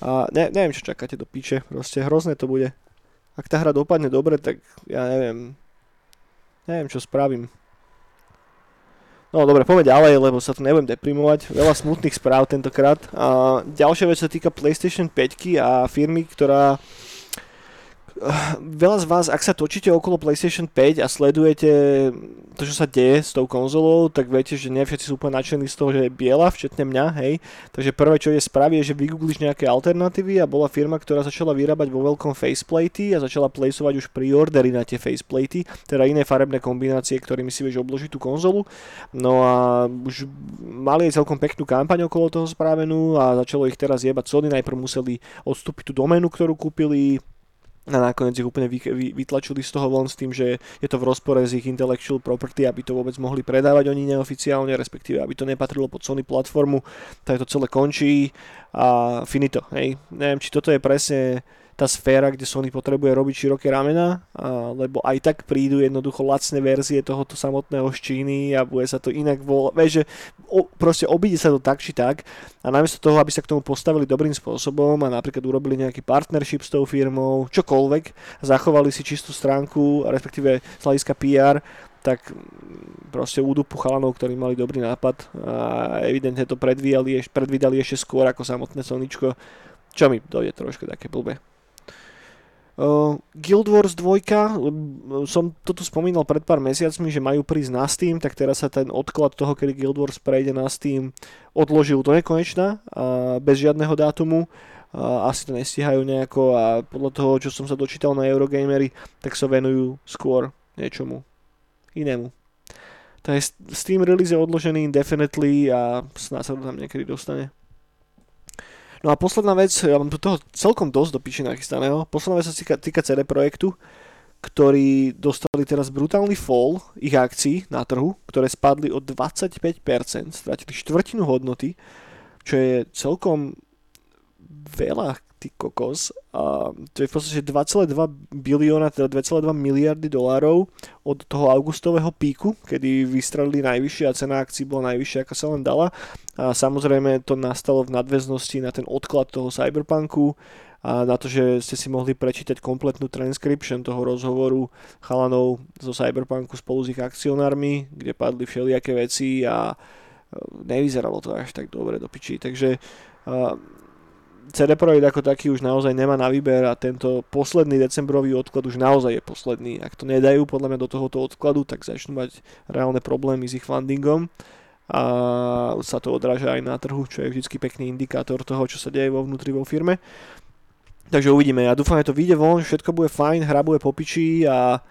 [SPEAKER 1] A ne, neviem, čo čakáte do piče, proste hrozné to bude. Ak tá hra dopadne dobre, tak ja neviem, neviem, čo spravím. No dobre, poďme ďalej, lebo sa tu nebudem deprimovať. Veľa smutných správ tentokrát. A ďalšia vec sa týka PlayStation 5 a firmy, ktorá veľa z vás, ak sa točíte okolo PlayStation 5 a sledujete to, čo sa deje s tou konzolou, tak viete, že nie všetci sú úplne nadšení z toho, že je biela, včetne mňa, hej. Takže prvé, čo je spraví, je, že vygoogliš nejaké alternatívy a bola firma, ktorá začala vyrábať vo veľkom faceplatey a začala placeovať už preordery na tie faceplatey, teda iné farebné kombinácie, ktorými si vieš obložiť tú konzolu. No a už mali aj celkom peknú kampaň okolo toho spravenú a začalo ich teraz jebať Sony, najprv museli odstúpiť tú doménu, ktorú kúpili, a nakoniec ich úplne vy, vy, vytlačili z toho von s tým, že je to v rozpore s ich intellectual property, aby to vôbec mohli predávať oni neoficiálne, respektíve aby to nepatrilo pod Sony platformu, tak to celé končí a finito. Hej. Neviem, či toto je presne tá sféra, kde Sony potrebuje robiť široké ramena, lebo aj tak prídu jednoducho lacné verzie tohoto samotného z a bude sa to inak volať. Vieš, že o, proste obíde sa to tak či tak a namiesto toho, aby sa k tomu postavili dobrým spôsobom a napríklad urobili nejaký partnership s tou firmou, čokoľvek, zachovali si čistú stránku, respektíve z hľadiska PR, tak proste údupu chalanov, ktorí mali dobrý nápad a evidentne to predvídali, predvídali ešte skôr ako samotné Soničko, čo mi dojde trošku také blbé. Uh, Guild Wars 2, som to tu spomínal pred pár mesiacmi, že majú prísť na Steam, tak teraz sa ten odklad toho, kedy Guild Wars prejde na Steam, odložil do nekonečna, uh, bez žiadneho dátumu. Uh, asi to nestihajú nejako a podľa toho, čo som sa dočítal na Eurogamery, tak sa venujú skôr niečomu inému. Takže Steam release je odložený indefinitely a snáď sa to tam niekedy dostane. No a posledná vec, ja mám toho celkom dosť do píči nachystaného. Posledná vec sa týka, týka CD Projektu, ktorí dostali teraz brutálny fall ich akcií na trhu, ktoré spadli o 25%, stratili štvrtinu hodnoty, čo je celkom veľa ty kokos. A to je v podstate 2,2 bilióna, teda 2,2 miliardy dolárov od toho augustového píku, kedy vystrelili najvyššie a cena akcií bola najvyššia, ako sa len dala. A samozrejme to nastalo v nadväznosti na ten odklad toho cyberpunku a na to, že ste si mohli prečítať kompletnú transcription toho rozhovoru chalanov zo Cyberpunku spolu s ich akcionármi, kde padli všelijaké veci a e, nevyzeralo to až tak dobre do piči. Takže CD Projekt ako taký už naozaj nemá na výber a tento posledný decembrový odklad už naozaj je posledný. Ak to nedajú podľa mňa do tohoto odkladu, tak začnú mať reálne problémy s ich fundingom a sa to odráža aj na trhu, čo je vždy pekný indikátor toho, čo sa deje vo vnútri vo firme. Takže uvidíme. Ja dúfam, že to vyjde von, všetko bude fajn, hra bude popičí a,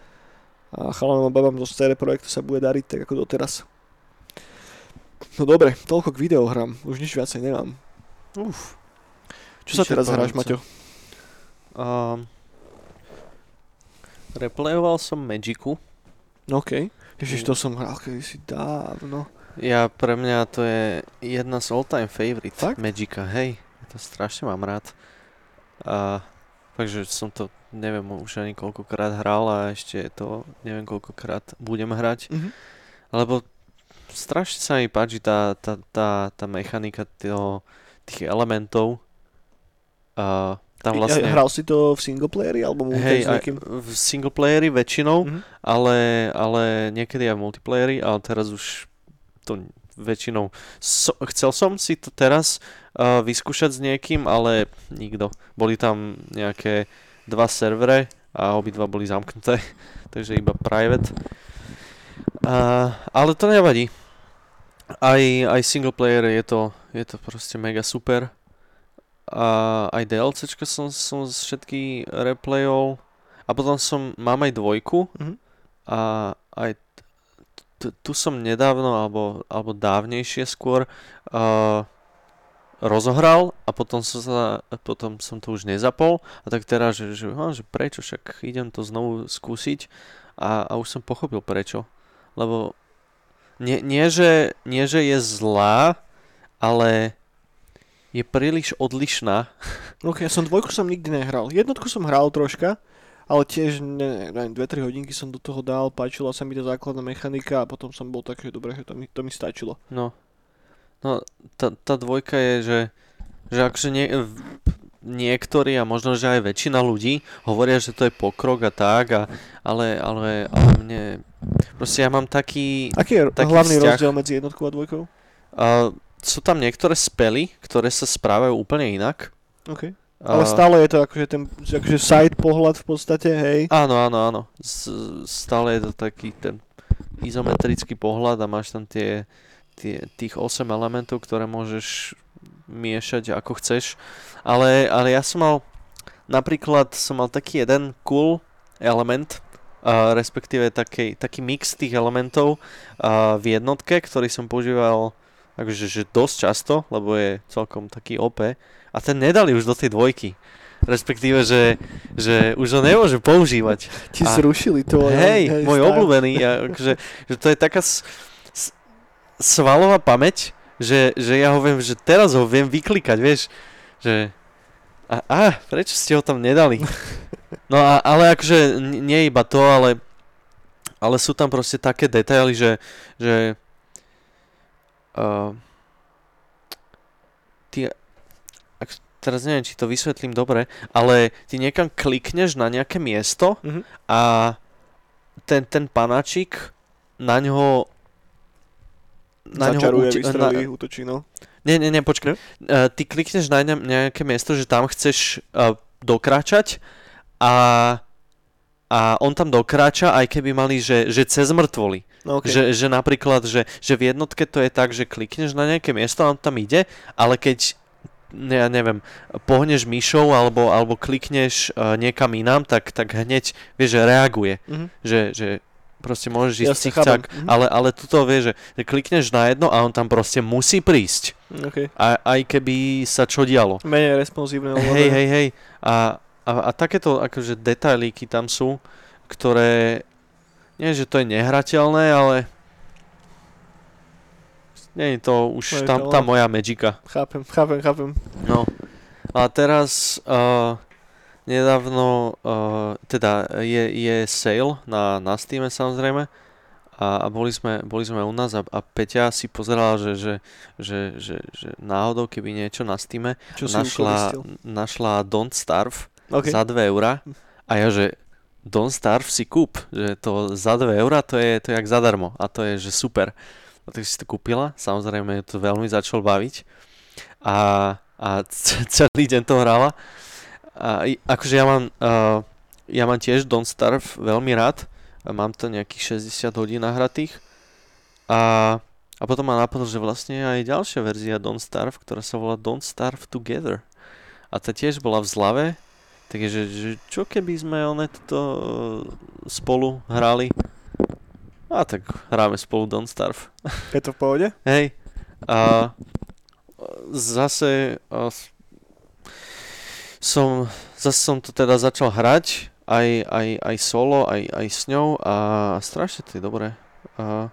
[SPEAKER 1] a chalanom a babám zo CD Projektu sa bude dariť tak ako doteraz. No dobre, toľko k videohrám, už nič viacej nemám. Uf. Čo sa teraz hráš, Maťo?
[SPEAKER 2] Um, replayoval som Magicu.
[SPEAKER 1] OK. Ježiš, to som hral kedysi dávno.
[SPEAKER 2] Ja, pre mňa to je jedna z all-time favorite
[SPEAKER 1] Fakt?
[SPEAKER 2] Magica, hej. Ja to strašne mám rád. A, takže som to neviem už ani koľkokrát hral a ešte to neviem koľkokrát budem hrať. Mm-hmm. Lebo strašne sa mi páči tá, tá, tá, tá mechanika toho, tých elementov,
[SPEAKER 1] Uh, tam vlastne... Hral si to v singleplayeri alebo
[SPEAKER 2] hej, nejakým... v singleplayeri väčšinou, mm-hmm. ale, ale niekedy aj v multiplayeri, ale teraz už to väčšinou... So, chcel som si to teraz uh, vyskúšať s niekým, ale nikto. Boli tam nejaké dva servere a obidva boli zamknuté, takže iba private. Uh, ale to nevadí. Aj, aj single player je to, je to proste mega super a aj DLCčka som, som z všetky replayov a potom som, mám aj dvojku mm-hmm. a aj, tu, som nedávno, alebo, alebo dávnejšie skôr uh, rozohral a potom som, sa, potom som to už nezapol a tak teraz, že, že, no, že prečo, však idem to znovu skúsiť a, a už som pochopil prečo. Lebo nie, nie, že, nie, že je zlá, ale je príliš odlišná.
[SPEAKER 1] Ok, ja som dvojku som nikdy nehral. Jednotku som hral troška, ale tiež ne, neviem, 2-3 hodinky som do toho dal, páčila sa mi tá základná mechanika a potom som bol tak, že dobre, že to mi, to mi stačilo.
[SPEAKER 2] No, no tá, tá dvojka je, že, že akože nie, niektorí a možno, že aj väčšina ľudí hovoria, že to je pokrok a tak, a, ale, ale, ale mne, proste ja mám taký...
[SPEAKER 1] Aký je
[SPEAKER 2] taký
[SPEAKER 1] hlavný
[SPEAKER 2] vzťah.
[SPEAKER 1] rozdiel medzi jednotkou a dvojkou?
[SPEAKER 2] Uh, sú tam niektoré spely, ktoré sa správajú úplne inak.
[SPEAKER 1] OK. Ale stále je to akože ten akože side pohľad v podstate, hej.
[SPEAKER 2] Áno, áno, áno. S, stále je to taký ten izometrický pohľad a máš tam tie, tie, tých 8 elementov, ktoré môžeš miešať ako chceš. Ale, ale ja som mal, napríklad som mal taký jeden cool element, uh, respektíve taký, taký mix tých elementov uh, v jednotke, ktorý som používal akože že dosť často, lebo je celkom taký OP a ten nedali už do tej dvojky. Respektíve, že, že už ho nemôže používať.
[SPEAKER 1] Ti
[SPEAKER 2] A-
[SPEAKER 1] zrušili to.
[SPEAKER 2] Hej,
[SPEAKER 1] hej
[SPEAKER 2] môj
[SPEAKER 1] style.
[SPEAKER 2] obľúbený. Ja, že, že to je taká s, s, svalová pamäť, že, že ja ho viem, že teraz ho viem vyklikať, vieš. Že... A, a prečo ste ho tam nedali? No a, ale akože nie iba to, ale, ale sú tam proste také detaily, že, že uh, ty, ak, teraz neviem, či to vysvetlím dobre, ale ty niekam klikneš na nejaké miesto
[SPEAKER 1] Mhm.
[SPEAKER 2] a ten, ten panačik na ňo na
[SPEAKER 1] Začaruje,
[SPEAKER 2] uti-
[SPEAKER 1] vystrelí, útočí, no.
[SPEAKER 2] nie, nie, nie, počkaj. Uh, ty klikneš na ne- nejaké miesto, že tam chceš uh, dokráčať a, a on tam dokráča, aj keby mali, že, že cez mŕtvoly.
[SPEAKER 1] no okay.
[SPEAKER 2] Že, že napríklad, že, že v jednotke to je tak, že klikneš na nejaké miesto a on tam ide, ale keď ja neviem, pohneš myšou alebo, alebo klikneš uh, niekam inám, tak, tak hneď, vieš, že reaguje.
[SPEAKER 1] Mhm.
[SPEAKER 2] Že, že proste môžeš ísť cikcak,
[SPEAKER 1] chápem. Mhm.
[SPEAKER 2] ale, ale tuto vieš, že, že klikneš na jedno a on tam proste musí prísť.
[SPEAKER 1] Okay.
[SPEAKER 2] A, aj keby sa čo dialo.
[SPEAKER 1] Menej responsívne.
[SPEAKER 2] Hej, hej, hej. A, a, a takéto akože detailíky tam sú, ktoré, nie že to je nehrateľné, ale nie je to už tam, tá moja magicka.
[SPEAKER 1] Chápem, chápem, chápem.
[SPEAKER 2] No. A teraz uh, nedávno, uh, teda je, je sale na, na Steam samozrejme a, a boli, sme, boli sme u nás a, a Peťa si pozerala, že, že, že, že, že náhodou keby niečo na Steam
[SPEAKER 1] Čo
[SPEAKER 2] našla, našla Don't Starve
[SPEAKER 1] Okay.
[SPEAKER 2] za 2 eurá a ja, že Don't Starve si kúp, že to za 2 eurá to je, to je jak zadarmo a to je, že super. A tak si to kúpila, samozrejme to veľmi začal baviť a, a celý deň to hrala. A akože ja mám, uh, ja mám tiež Don't Starve veľmi rád, mám to nejakých 60 hodín nahratých a, a potom ma napadlo, že vlastne aj ďalšia verzia Don't Starve, ktorá sa volá Don't Starve Together. A tá tiež bola v zlave, takže že čo keby sme one to spolu hrali? A tak hráme spolu Don't Starve.
[SPEAKER 1] Je to v pohode?
[SPEAKER 2] Hej. A zase a, s- som, zase som to teda začal hrať aj, aj, aj solo, aj, aj s ňou a strašne to je dobré. A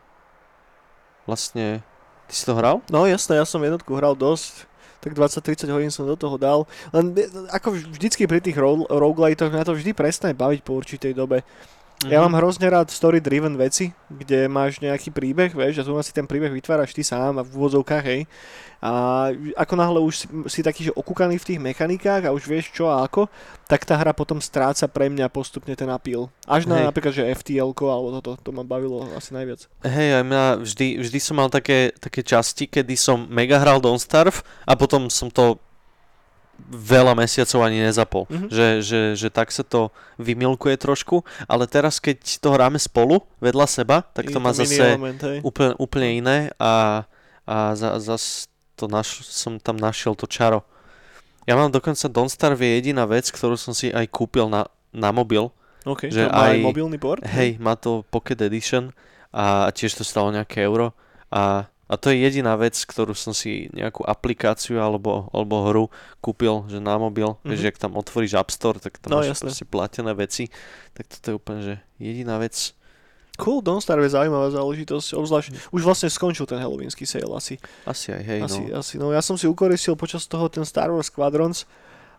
[SPEAKER 2] vlastne, ty si to hral?
[SPEAKER 1] No jasné, ja som jednotku hral dosť. Tak 20-30 hodín som do toho dal. Len e, ako vždycky pri tých ro- roguelitoch na to vždy prestane baviť po určitej dobe. Ja
[SPEAKER 2] Mhm.
[SPEAKER 1] mám hrozne rád story-driven veci, kde máš nejaký príbeh, vieš, a tu si ten príbeh vytváraš ty sám a v úvodzovkách, hej. A ako náhle už si, si taký, že okúkaný v tých mechanikách a už vieš čo a ako, tak tá hra potom stráca pre mňa postupne ten appeal. Až na
[SPEAKER 2] Hej.
[SPEAKER 1] napríklad, že FTL alebo toto, to ma bavilo asi najviac.
[SPEAKER 2] Hej, aj mňa vždy, vždy som mal také, také časti, kedy som mega hral Don't Starve a potom som to veľa mesiacov ani nezapol.
[SPEAKER 1] Mhm.
[SPEAKER 2] Že, že, že tak sa to vymilkuje trošku, ale teraz keď to hráme spolu, vedľa seba, tak to má zase
[SPEAKER 1] element,
[SPEAKER 2] úplne, úplne iné a, a za, zas to naš, som tam našiel to čaro. Ja mám dokonca Don't Starve je jediná vec, ktorú som si aj kúpil na, na mobil.
[SPEAKER 1] OK,
[SPEAKER 2] že
[SPEAKER 1] to má aj
[SPEAKER 2] aj-
[SPEAKER 1] mobilný port?
[SPEAKER 2] Hej, má to Pocket Edition a tiež to stalo nejaké euro a a to je jediná vec, ktorú som si nejakú aplikáciu alebo, alebo hru kúpil, že na mobil, mm-hmm. vieš, ak tam otvoríš App Store, tak tam no, máš jasne. platené veci, tak toto je úplne, že jediná vec.
[SPEAKER 1] Cool, Don't Starve je zaujímavá záležitosť, obzvlášť, už vlastne skončil ten halloweenský sale asi.
[SPEAKER 2] Asi aj, hej,
[SPEAKER 1] asi,
[SPEAKER 2] no.
[SPEAKER 1] Asi, no ja som si ukoristil počas toho ten Star Wars Squadrons,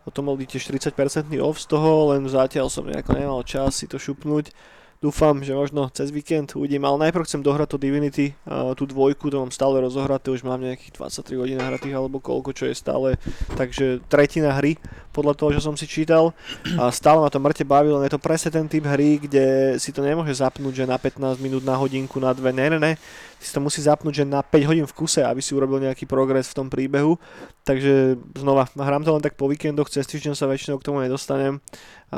[SPEAKER 1] o tom mal tiež 40% off z toho, len zatiaľ som nejako nemal čas si to šupnúť dúfam, že možno cez víkend uvidím, ale najprv chcem dohrať to Divinity, tú dvojku, to mám stále rozohraté, už mám nejakých 23 hodín nahratých alebo koľko, čo je stále, takže tretina hry, podľa toho, čo som si čítal. A stále ma to mŕte len je to presne ten typ hry, kde si to nemôže zapnúť, že na 15 minút, na hodinku, na dve, ne, ne, ne, si to musí zapnúť, že na 5 hodín v kuse, aby si urobil nejaký progres v tom príbehu. Takže znova, hrám to len tak po víkendoch, cez týždeň sa väčšinou k tomu nedostanem, uh,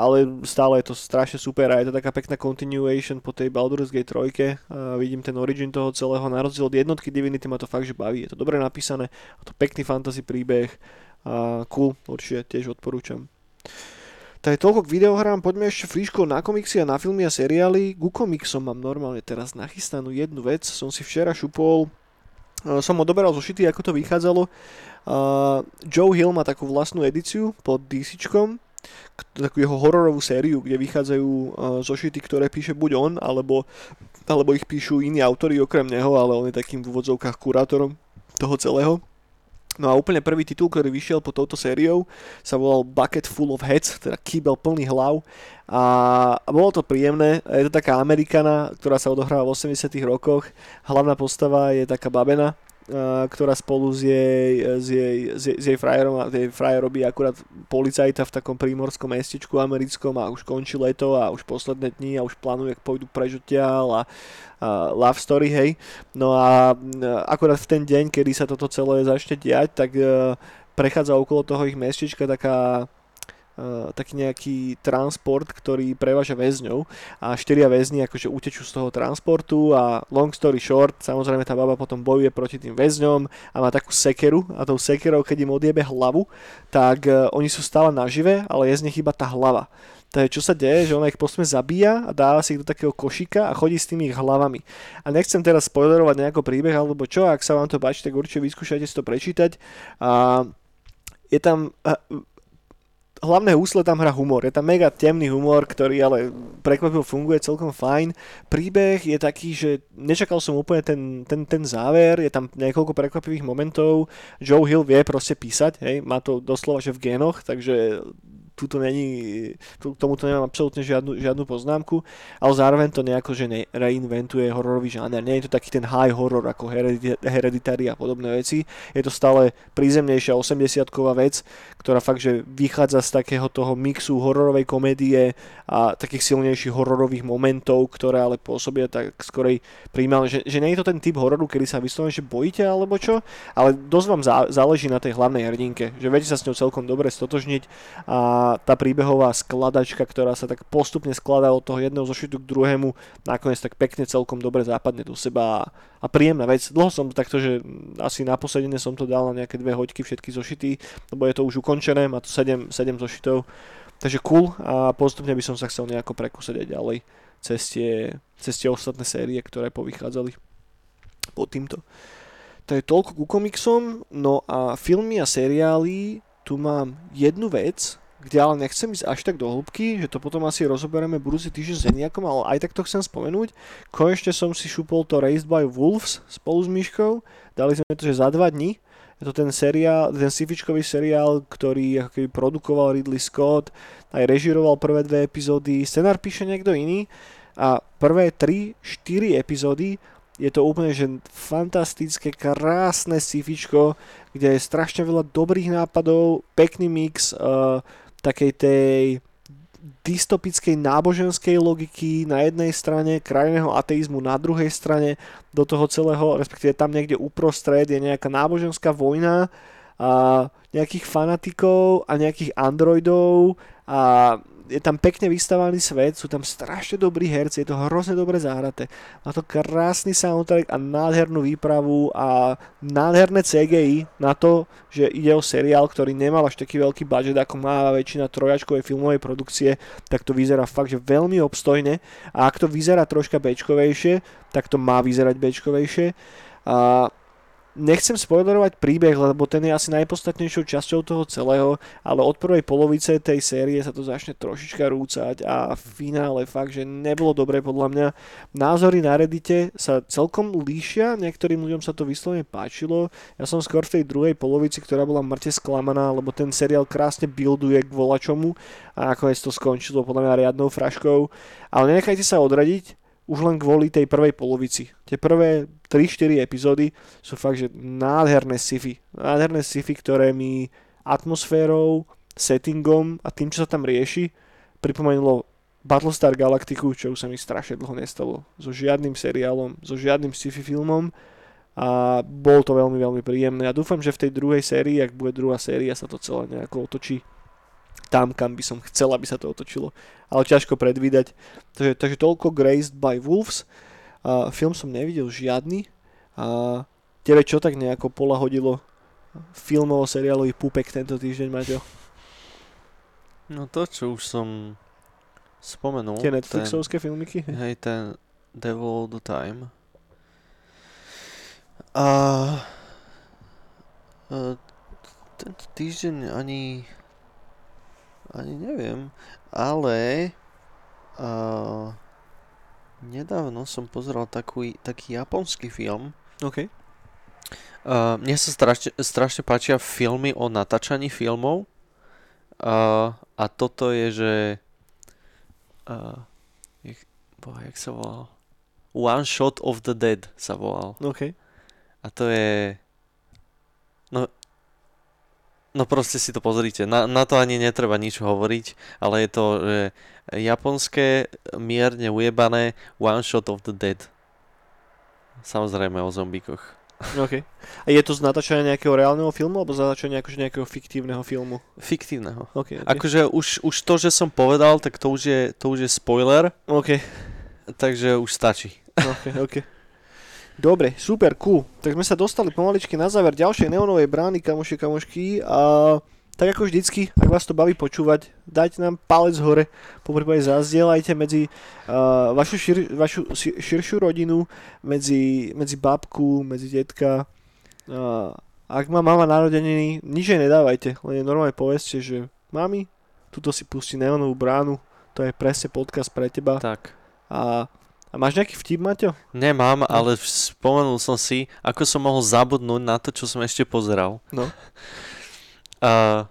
[SPEAKER 1] ale stále je to strašne super a je to taká pekná continuation po tej Baldur's Gate 3. Uh, vidím ten origin toho celého, na rozdiel od jednotky Divinity ma to fakt, že baví. Je to dobre napísané, a to pekný fantasy príbeh, uh, cool, určite tiež odporúčam. To je toľko k videohrám, poďme ešte fríško na komiksy a na filmy a seriály. Ku komiksom mám normálne teraz nachystanú jednu vec, som si včera šupol, e, som odoberal zo šity, ako to vychádzalo. Uh, Joe Hill má takú vlastnú edíciu pod DC, takú jeho hororovú sériu, kde vychádzajú uh, zošity, ktoré píše buď on, alebo, alebo ich píšu iní autory okrem neho, ale on je takým v úvodzovkách kurátorom toho celého. No a úplne prvý titul, ktorý vyšiel po touto sériou, sa volal Bucket Full of Heads, teda kýbel plný hlav. A, a bolo to príjemné. Je to taká Amerikana, ktorá sa odohráva v 80 rokoch. Hlavná postava je taká babena, ktorá spolu s jej, s jej, s jej, s jej frajerom, jej frajer robí akurát policajta v takom prímorskom mestečku americkom a už končí leto a už posledné dni a už plánuje, ak pôjdu preč a, a love story, hej. No a akurát v ten deň, kedy sa toto celé začne diať, tak uh, prechádza okolo toho ich mestečka taká taký nejaký transport, ktorý preváža väzňov a štyria väzni akože utečú z toho transportu a long story short, samozrejme tá baba potom bojuje proti tým väzňom a má takú sekeru a tou sekerou, keď im odjebe hlavu, tak uh, oni sú stále nažive, ale je z nich iba tá hlava. Takže čo sa deje, že ona ich postupne zabíja a dáva si ich do takého košíka a chodí s tými ich hlavami. A nechcem teraz spoilerovať nejaký príbeh alebo čo, ak sa vám to páči, tak určite vyskúšajte si to prečítať. A je tam, hlavné úsle tam hra humor. Je tam mega temný humor, ktorý ale prekvapil funguje celkom fajn. Príbeh je taký, že nečakal som úplne ten, ten, ten záver, je tam niekoľko prekvapivých momentov. Joe Hill vie proste písať, hej, má to doslova že v génoch, takže tuto není, tomuto nemám absolútne žiadnu, žiadnu poznámku, ale zároveň to nejako, že ne, reinventuje hororový žáner. Nie je to taký ten high horror ako Hereditary a podobné veci. Je to stále prízemnejšia 80-ková vec, ktorá fakt, že vychádza z takého toho mixu hororovej komédie a takých silnejších hororových momentov, ktoré ale pôsobia tak skorej príjmane, že, že nie je to ten typ hororu, kedy sa vyslovene, že bojíte alebo čo, ale dosť vám záleží na tej hlavnej hrdinke, že viete sa s ňou celkom dobre stotožniť a tá príbehová skladačka, ktorá sa tak postupne skladá od toho jedného zošitu k druhému, nakoniec tak pekne celkom dobre západne do seba a príjemná vec. Dlho som takto, že asi na posledne som to dal na nejaké dve hoďky všetky zošity, lebo je to už ukončené, má to 7, 7 zošitov, takže cool a postupne by som sa chcel nejako prekúsať aj ďalej cez tie, cez tie ostatné série, ktoré povychádzali pod týmto. To je toľko ku komiksom, no a filmy a seriály, tu mám jednu vec, kde ale nechcem ísť až tak do hĺbky, že to potom asi rozoberieme budúci týždeň s Eniakom, ale aj tak to chcem spomenúť. Konečne som si šupol to Raised by Wolves spolu s Myškou, dali sme to, že za dva dní. Je to ten seriál, ten sifičkový seriál, ktorý ako keby produkoval Ridley Scott, aj režiroval prvé dve epizódy, scenár píše niekto iný a prvé 3-4 epizódy je to úplne že fantastické, krásne sifičko, kde je strašne veľa dobrých nápadov, pekný mix uh, takej tej dystopickej náboženskej logiky na jednej strane, krajného ateizmu na druhej strane, do toho celého, respektíve tam niekde uprostred je nejaká náboženská vojna a nejakých fanatikov a nejakých androidov a je tam pekne vystavaný svet, sú tam strašne dobrí herci, je to hrozne dobre zahraté. Má to krásny soundtrack a nádhernú výpravu a nádherné CGI na to, že ide o seriál, ktorý nemal až taký veľký budget, ako má väčšina trojačkovej filmovej produkcie, tak to vyzerá fakt, že veľmi obstojne a ak to vyzerá troška bečkovejšie, tak to má vyzerať bečkovejšie. A nechcem spoilerovať príbeh, lebo ten je asi najpodstatnejšou časťou toho celého, ale od prvej polovice tej série sa to začne trošička rúcať a v finále fakt, že nebolo dobre podľa mňa. Názory na Reddite sa celkom líšia, niektorým ľuďom sa to vyslovene páčilo. Ja som skôr v tej druhej polovici, ktorá bola mŕte sklamaná, lebo ten seriál krásne builduje k volačomu a nakoniec to skončilo podľa mňa riadnou fraškou. Ale nenechajte sa odradiť, už len kvôli tej prvej polovici. Tie prvé 3-4 epizódy sú fakt, že nádherné sci-fi. Nádherné sci-fi, ktoré mi atmosférou, settingom a tým, čo sa tam rieši, pripomenulo Battlestar Galactiku, čo už sa mi strašne dlho nestalo. So žiadnym seriálom, so žiadnym sci-fi filmom a bol to veľmi, veľmi príjemné. A dúfam, že v tej druhej sérii, ak bude druhá séria, sa to celé nejako otočí tam, kam by som chcel, aby sa to otočilo. Ale ťažko predvídať. Takže, takže toľko Graced by Wolves. Uh, film som nevidel žiadny. A tebe čo tak nejako pola hodilo filmovo seriálový púpek tento týždeň, Maťo?
[SPEAKER 2] No to, čo už som spomenul.
[SPEAKER 1] Tie Netflixovské ten, filmiky?
[SPEAKER 2] Hej, ten Devil All the Time. A uh, tento týždeň ani ani neviem, ale uh, nedávno som pozeral taký, taký japonský film.
[SPEAKER 1] OK.
[SPEAKER 2] Uh, mne sa strašne, strašne páčia filmy o natáčaní filmov uh, a toto je, že uh, jak, boha, jak sa volal? One Shot of the Dead sa volal.
[SPEAKER 1] OK.
[SPEAKER 2] A to je No proste si to pozrite. Na, na to ani netreba nič hovoriť, ale je to že japonské, mierne ujebané One Shot of the Dead. Samozrejme o zombíkoch.
[SPEAKER 1] OK. A je to z natáčania nejakého reálneho filmu, alebo z natáčania akože nejakého fiktívneho filmu?
[SPEAKER 2] Fiktívneho.
[SPEAKER 1] Okay, okay.
[SPEAKER 2] Akože už, už to, že som povedal, tak to už je, to už je spoiler.
[SPEAKER 1] OK.
[SPEAKER 2] Takže už stačí.
[SPEAKER 1] OK, OK. Dobre, super, cool. Tak sme sa dostali pomaličky na záver ďalšej neonovej brány, kamoši, kamošky. A tak ako vždycky, ak vás to baví počúvať, dajte nám palec hore, po prípade zazdieľajte medzi uh, vašu, šir, vašu širšiu rodinu, medzi, medzi babku, medzi detka. Uh, ak má mama narodeniny, nič jej nedávajte, len normálne povedzte, že mami, tuto si pustí neonovú bránu, to je presne podcast pre teba.
[SPEAKER 2] Tak.
[SPEAKER 1] A a máš nejaký vtip, Maťo?
[SPEAKER 2] Nemám, no. ale spomenul som si, ako som mohol zabudnúť na to, čo som ešte pozeral.
[SPEAKER 1] No.
[SPEAKER 2] Uh,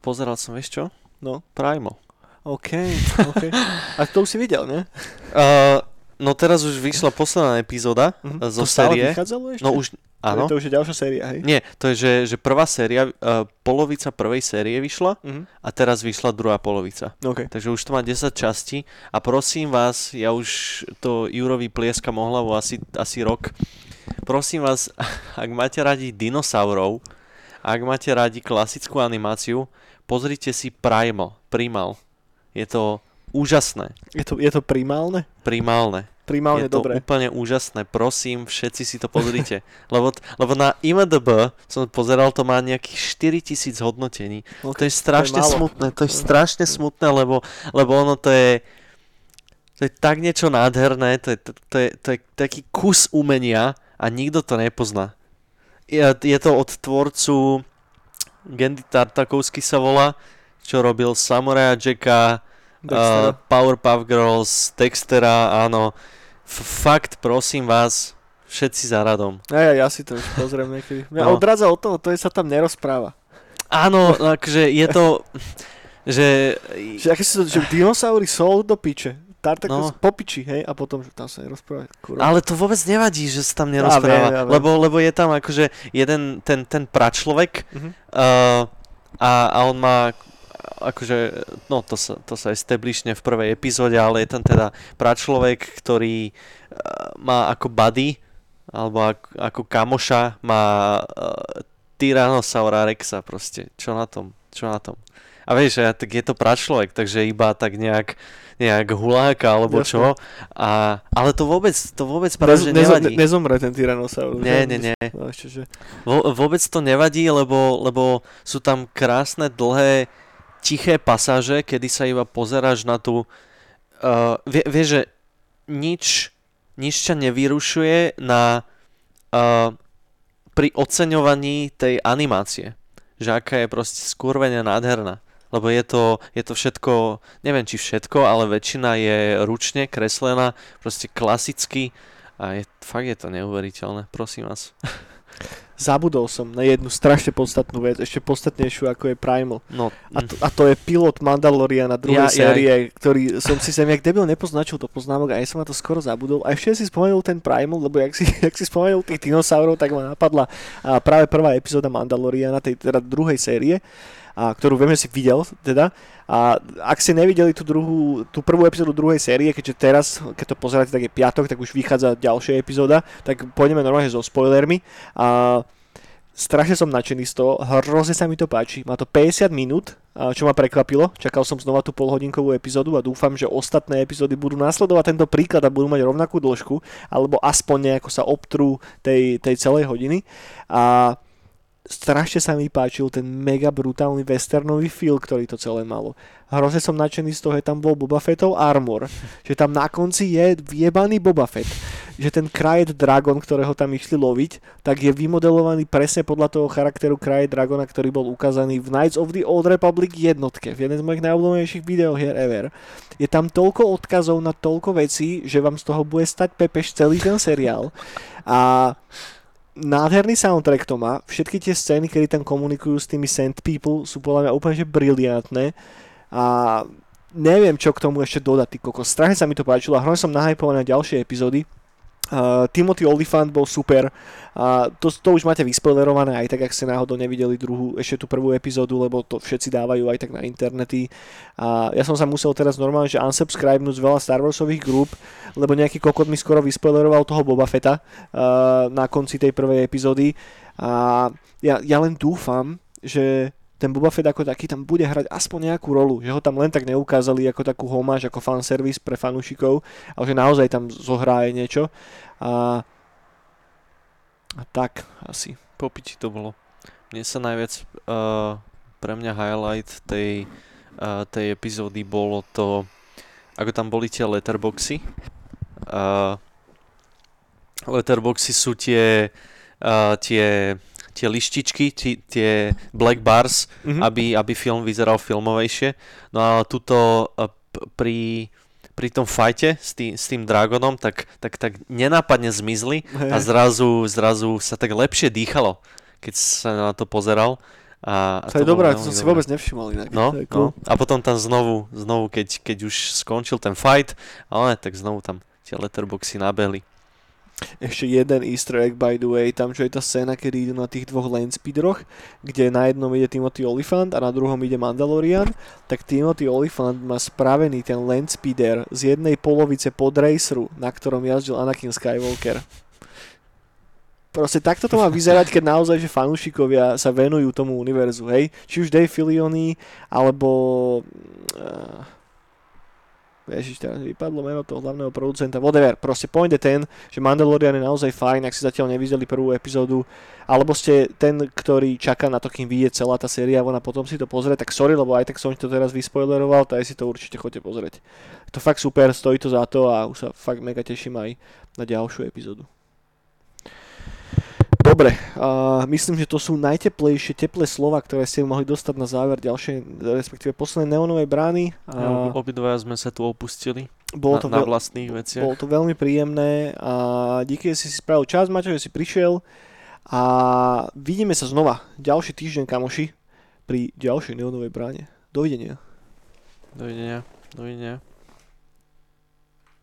[SPEAKER 2] pozeral som, vieš čo?
[SPEAKER 1] No.
[SPEAKER 2] Primal.
[SPEAKER 1] OK, OK. A to už si videl, ne?
[SPEAKER 2] Uh, no teraz už vyšla posledná epizóda uh-huh. zo
[SPEAKER 1] to
[SPEAKER 2] série.
[SPEAKER 1] ešte?
[SPEAKER 2] No už, Áno.
[SPEAKER 1] To, je, to už je ďalšia séria, hej?
[SPEAKER 2] Nie, to je, že, že prvá séria, uh, polovica prvej série vyšla
[SPEAKER 1] uh-huh.
[SPEAKER 2] a teraz vyšla druhá polovica.
[SPEAKER 1] Okay.
[SPEAKER 2] Takže už to má 10 častí a prosím vás, ja už to Jurovi plieskam o hlavu asi, asi rok. Prosím vás, ak máte radi dinosaurov, ak máte radi klasickú animáciu, pozrite si Primal. Primal. Je to úžasné.
[SPEAKER 1] Je to, je to primálne?
[SPEAKER 2] Primálne.
[SPEAKER 1] Primálne
[SPEAKER 2] je to
[SPEAKER 1] dobré.
[SPEAKER 2] úplne úžasné. Prosím, všetci si to pozrite. lebo, lebo na IMDB som pozeral, to má nejakých 4000 hodnotení. Okay. To je strašne
[SPEAKER 1] to je
[SPEAKER 2] smutné. To je strašne smutné, lebo, lebo ono to je to je tak niečo nádherné, to je, to, to, je, to je taký kus umenia a nikto to nepozná. Je, je to od tvorcu Gendy Tartakovsky sa volá, čo robil Samurai Jacka, uh, Powerpuff Girls, Dextera, áno. F- fakt, prosím vás, všetci za radom.
[SPEAKER 1] Ja, ja, ja si to už pozriem niekedy. Mňa no. odradza od toho, to je sa tam nerozpráva.
[SPEAKER 2] Áno, akože je to, že...
[SPEAKER 1] že aké si to, že dinosaury sú do piče. Tartakus no. popiči, hej, a potom, že tam sa nerozpráva.
[SPEAKER 2] Kurva. Ale to vôbec nevadí, že sa tam nerozpráva, ja, viem, ja, viem. Lebo, lebo je tam akože jeden, ten, ten pračlovek uh-huh. uh, a, a on má akože, no to sa, to sa establishne v prvej epizóde, ale je tam teda pračlovek, ktorý uh, má ako buddy, alebo ako, ako kamoša, má uh, Tyrannosaura Rexa proste. Čo na tom? Čo na tom? A vieš, ja, tak je to pračlovek, takže iba tak nejak, nejak huláka alebo
[SPEAKER 1] Jasne.
[SPEAKER 2] čo. A, ale to vôbec, to vôbec práve, že
[SPEAKER 1] Nez,
[SPEAKER 2] nevadí.
[SPEAKER 1] ne, nezomre ten Tyrannosaurus.
[SPEAKER 2] Nie,
[SPEAKER 1] že?
[SPEAKER 2] nie, nie.
[SPEAKER 1] No, že...
[SPEAKER 2] Vôbec to nevadí, lebo, lebo sú tam krásne, dlhé, tiché pasáže, kedy sa iba pozeráš na tú... Uh, vie, vieš, že nič, nič ťa nevyrušuje na... Uh, pri oceňovaní tej animácie. Že aká je proste skurvene nádherná. Lebo je to, je to všetko, neviem či všetko, ale väčšina je ručne kreslená, proste klasicky a je, fakt je to neuveriteľné, prosím vás.
[SPEAKER 1] Zabudol som na jednu strašne podstatnú vec, ešte podstatnejšiu ako je Primal.
[SPEAKER 2] No,
[SPEAKER 1] A to, a to je pilot Mandaloriana druhej
[SPEAKER 2] Ja- ja-
[SPEAKER 1] série, ktorý som si sem jak debil nepoznačil to poznámok a ja som na to skoro zabudol. A ešte si spomenul ten Primal, lebo jak si, jak si spomenul tých dinosaurov, tak ma napadla práve prvá epizóda Mandaloriana, tej teda druhej série, a, ktorú viem, že si videl teda. A ak ste nevideli tú, druhú, tú prvú epizódu druhej série, keďže teraz, keď to pozeráte, tak je piatok, tak už vychádza ďalšia epizóda, tak pôjdeme normálne so spoilermi. A strašne som nadšený z toho, hrozne sa mi to páči. Má to 50 minút, čo ma prekvapilo. Čakal som znova tú polhodinkovú epizódu a dúfam, že ostatné epizódy budú následovať tento príklad a budú mať rovnakú dĺžku, alebo aspoň nejako sa obtrú tej, tej celej hodiny. A strašne sa mi páčil ten mega brutálny westernový feel, ktorý to celé malo. Hrozne som nadšený z toho, že tam bol Boba Fettov armor, že tam na konci je vyjebaný Boba Fett, že ten Kryet Dragon, ktorého tam išli loviť, tak je vymodelovaný presne podľa toho charakteru Kryet Dragona, ktorý bol ukázaný v Knights of the Old Republic jednotke, v jeden z mojich najobľúbenejších videohier ever. Je tam toľko odkazov na toľko vecí, že vám z toho bude stať pepeš celý ten seriál. A nádherný soundtrack to má. Všetky tie scény, kedy tam komunikujú s tými Sand People, sú podľa mňa úplne že briliantné. A neviem, čo k tomu ešte dodať, ty kokos. Strašne sa mi to páčilo a hrozne som nahypovaný na ďalšie epizódy. Uh, Timothy Olyphant bol super. A to, to už máte vyspoilerované aj tak, ak ste náhodou nevideli druhú, ešte tú prvú epizódu, lebo to všetci dávajú aj tak na internety. A ja som sa musel teraz normálne, že unsubscribenúť z veľa Star Warsových grup, lebo nejaký kokot mi skoro vyspoileroval toho Boba Fetta uh, na konci tej prvej epizódy. A ja, ja len dúfam, že ten Boba Fett ako taký tam bude hrať aspoň nejakú rolu, že ho tam len tak neukázali ako takú homáž, ako fanservice pre fanúšikov, ale že naozaj tam zohrá aj niečo. A, a tak asi.
[SPEAKER 2] po piči to bolo. Mne sa najviac, uh, pre mňa highlight tej, uh, tej epizódy bolo to, ako tam boli tie letterboxy. Uh, letterboxy sú tie, uh, tie, tie lištičky, tie, tie black bars,
[SPEAKER 1] Mhm.
[SPEAKER 2] aby, aby film vyzeral filmovejšie. No a tuto p- pri, pri tom fajte s tým, s tým dragonom, tak, tak, tak nenápadne zmizli a zrazu, zrazu sa tak lepšie dýchalo, keď sa na to pozeral. A, a
[SPEAKER 1] to je
[SPEAKER 2] bolo
[SPEAKER 1] dobré, to som si vôbec nevšimol inak.
[SPEAKER 2] No,
[SPEAKER 1] to je
[SPEAKER 2] no. A potom tam znovu, znovu keď, keď už skončil ten fight, ale tak znovu tam tie letterboxy nabehli.
[SPEAKER 1] Ešte jeden easter egg by the way, tam čo je tá scéna, kedy idú na tých dvoch landspeederoch, kde na jednom ide Timothy Olyphant a na druhom ide Mandalorian, tak Timothy Olyphant má spravený ten landspeeder z jednej polovice pod raceru, na ktorom jazdil Anakin Skywalker. Proste takto to má vyzerať, keď naozaj, že fanúšikovia sa venujú tomu univerzu, hej? Či už Dave Filioni, alebo... Uh, Ježiš, teraz vypadlo meno toho hlavného producenta, whatever, proste point je ten, že Mandalorian je naozaj fajn, ak si zatiaľ nevideli prvú epizódu, alebo ste ten, ktorý čaká na to, kým vyjde celá tá séria a potom si to pozrie, tak sorry, lebo aj tak som to teraz vyspoileroval, tak si to určite chodte pozrieť. To fakt super, stojí to za to a už sa fakt mega teším aj na ďalšiu epizódu. Dobre, uh, myslím, že to sú najteplejšie, teplé slova, ktoré ste mohli dostať na záver ďalšej, respektíve poslednej neonovej brány.
[SPEAKER 2] Ja,
[SPEAKER 1] A
[SPEAKER 2] obidvaja sme sa tu opustili
[SPEAKER 1] bolo to,
[SPEAKER 2] na
[SPEAKER 1] veľ,
[SPEAKER 2] vlastných veciach.
[SPEAKER 1] bolo to veľmi príjemné a díky, že si si spravil čas, Maťo, že si prišiel a vidíme sa znova ďalší týždeň, kamoši, pri ďalšej neonovej bráne. Dovidenia.
[SPEAKER 2] Dovidenia. Dovidenia.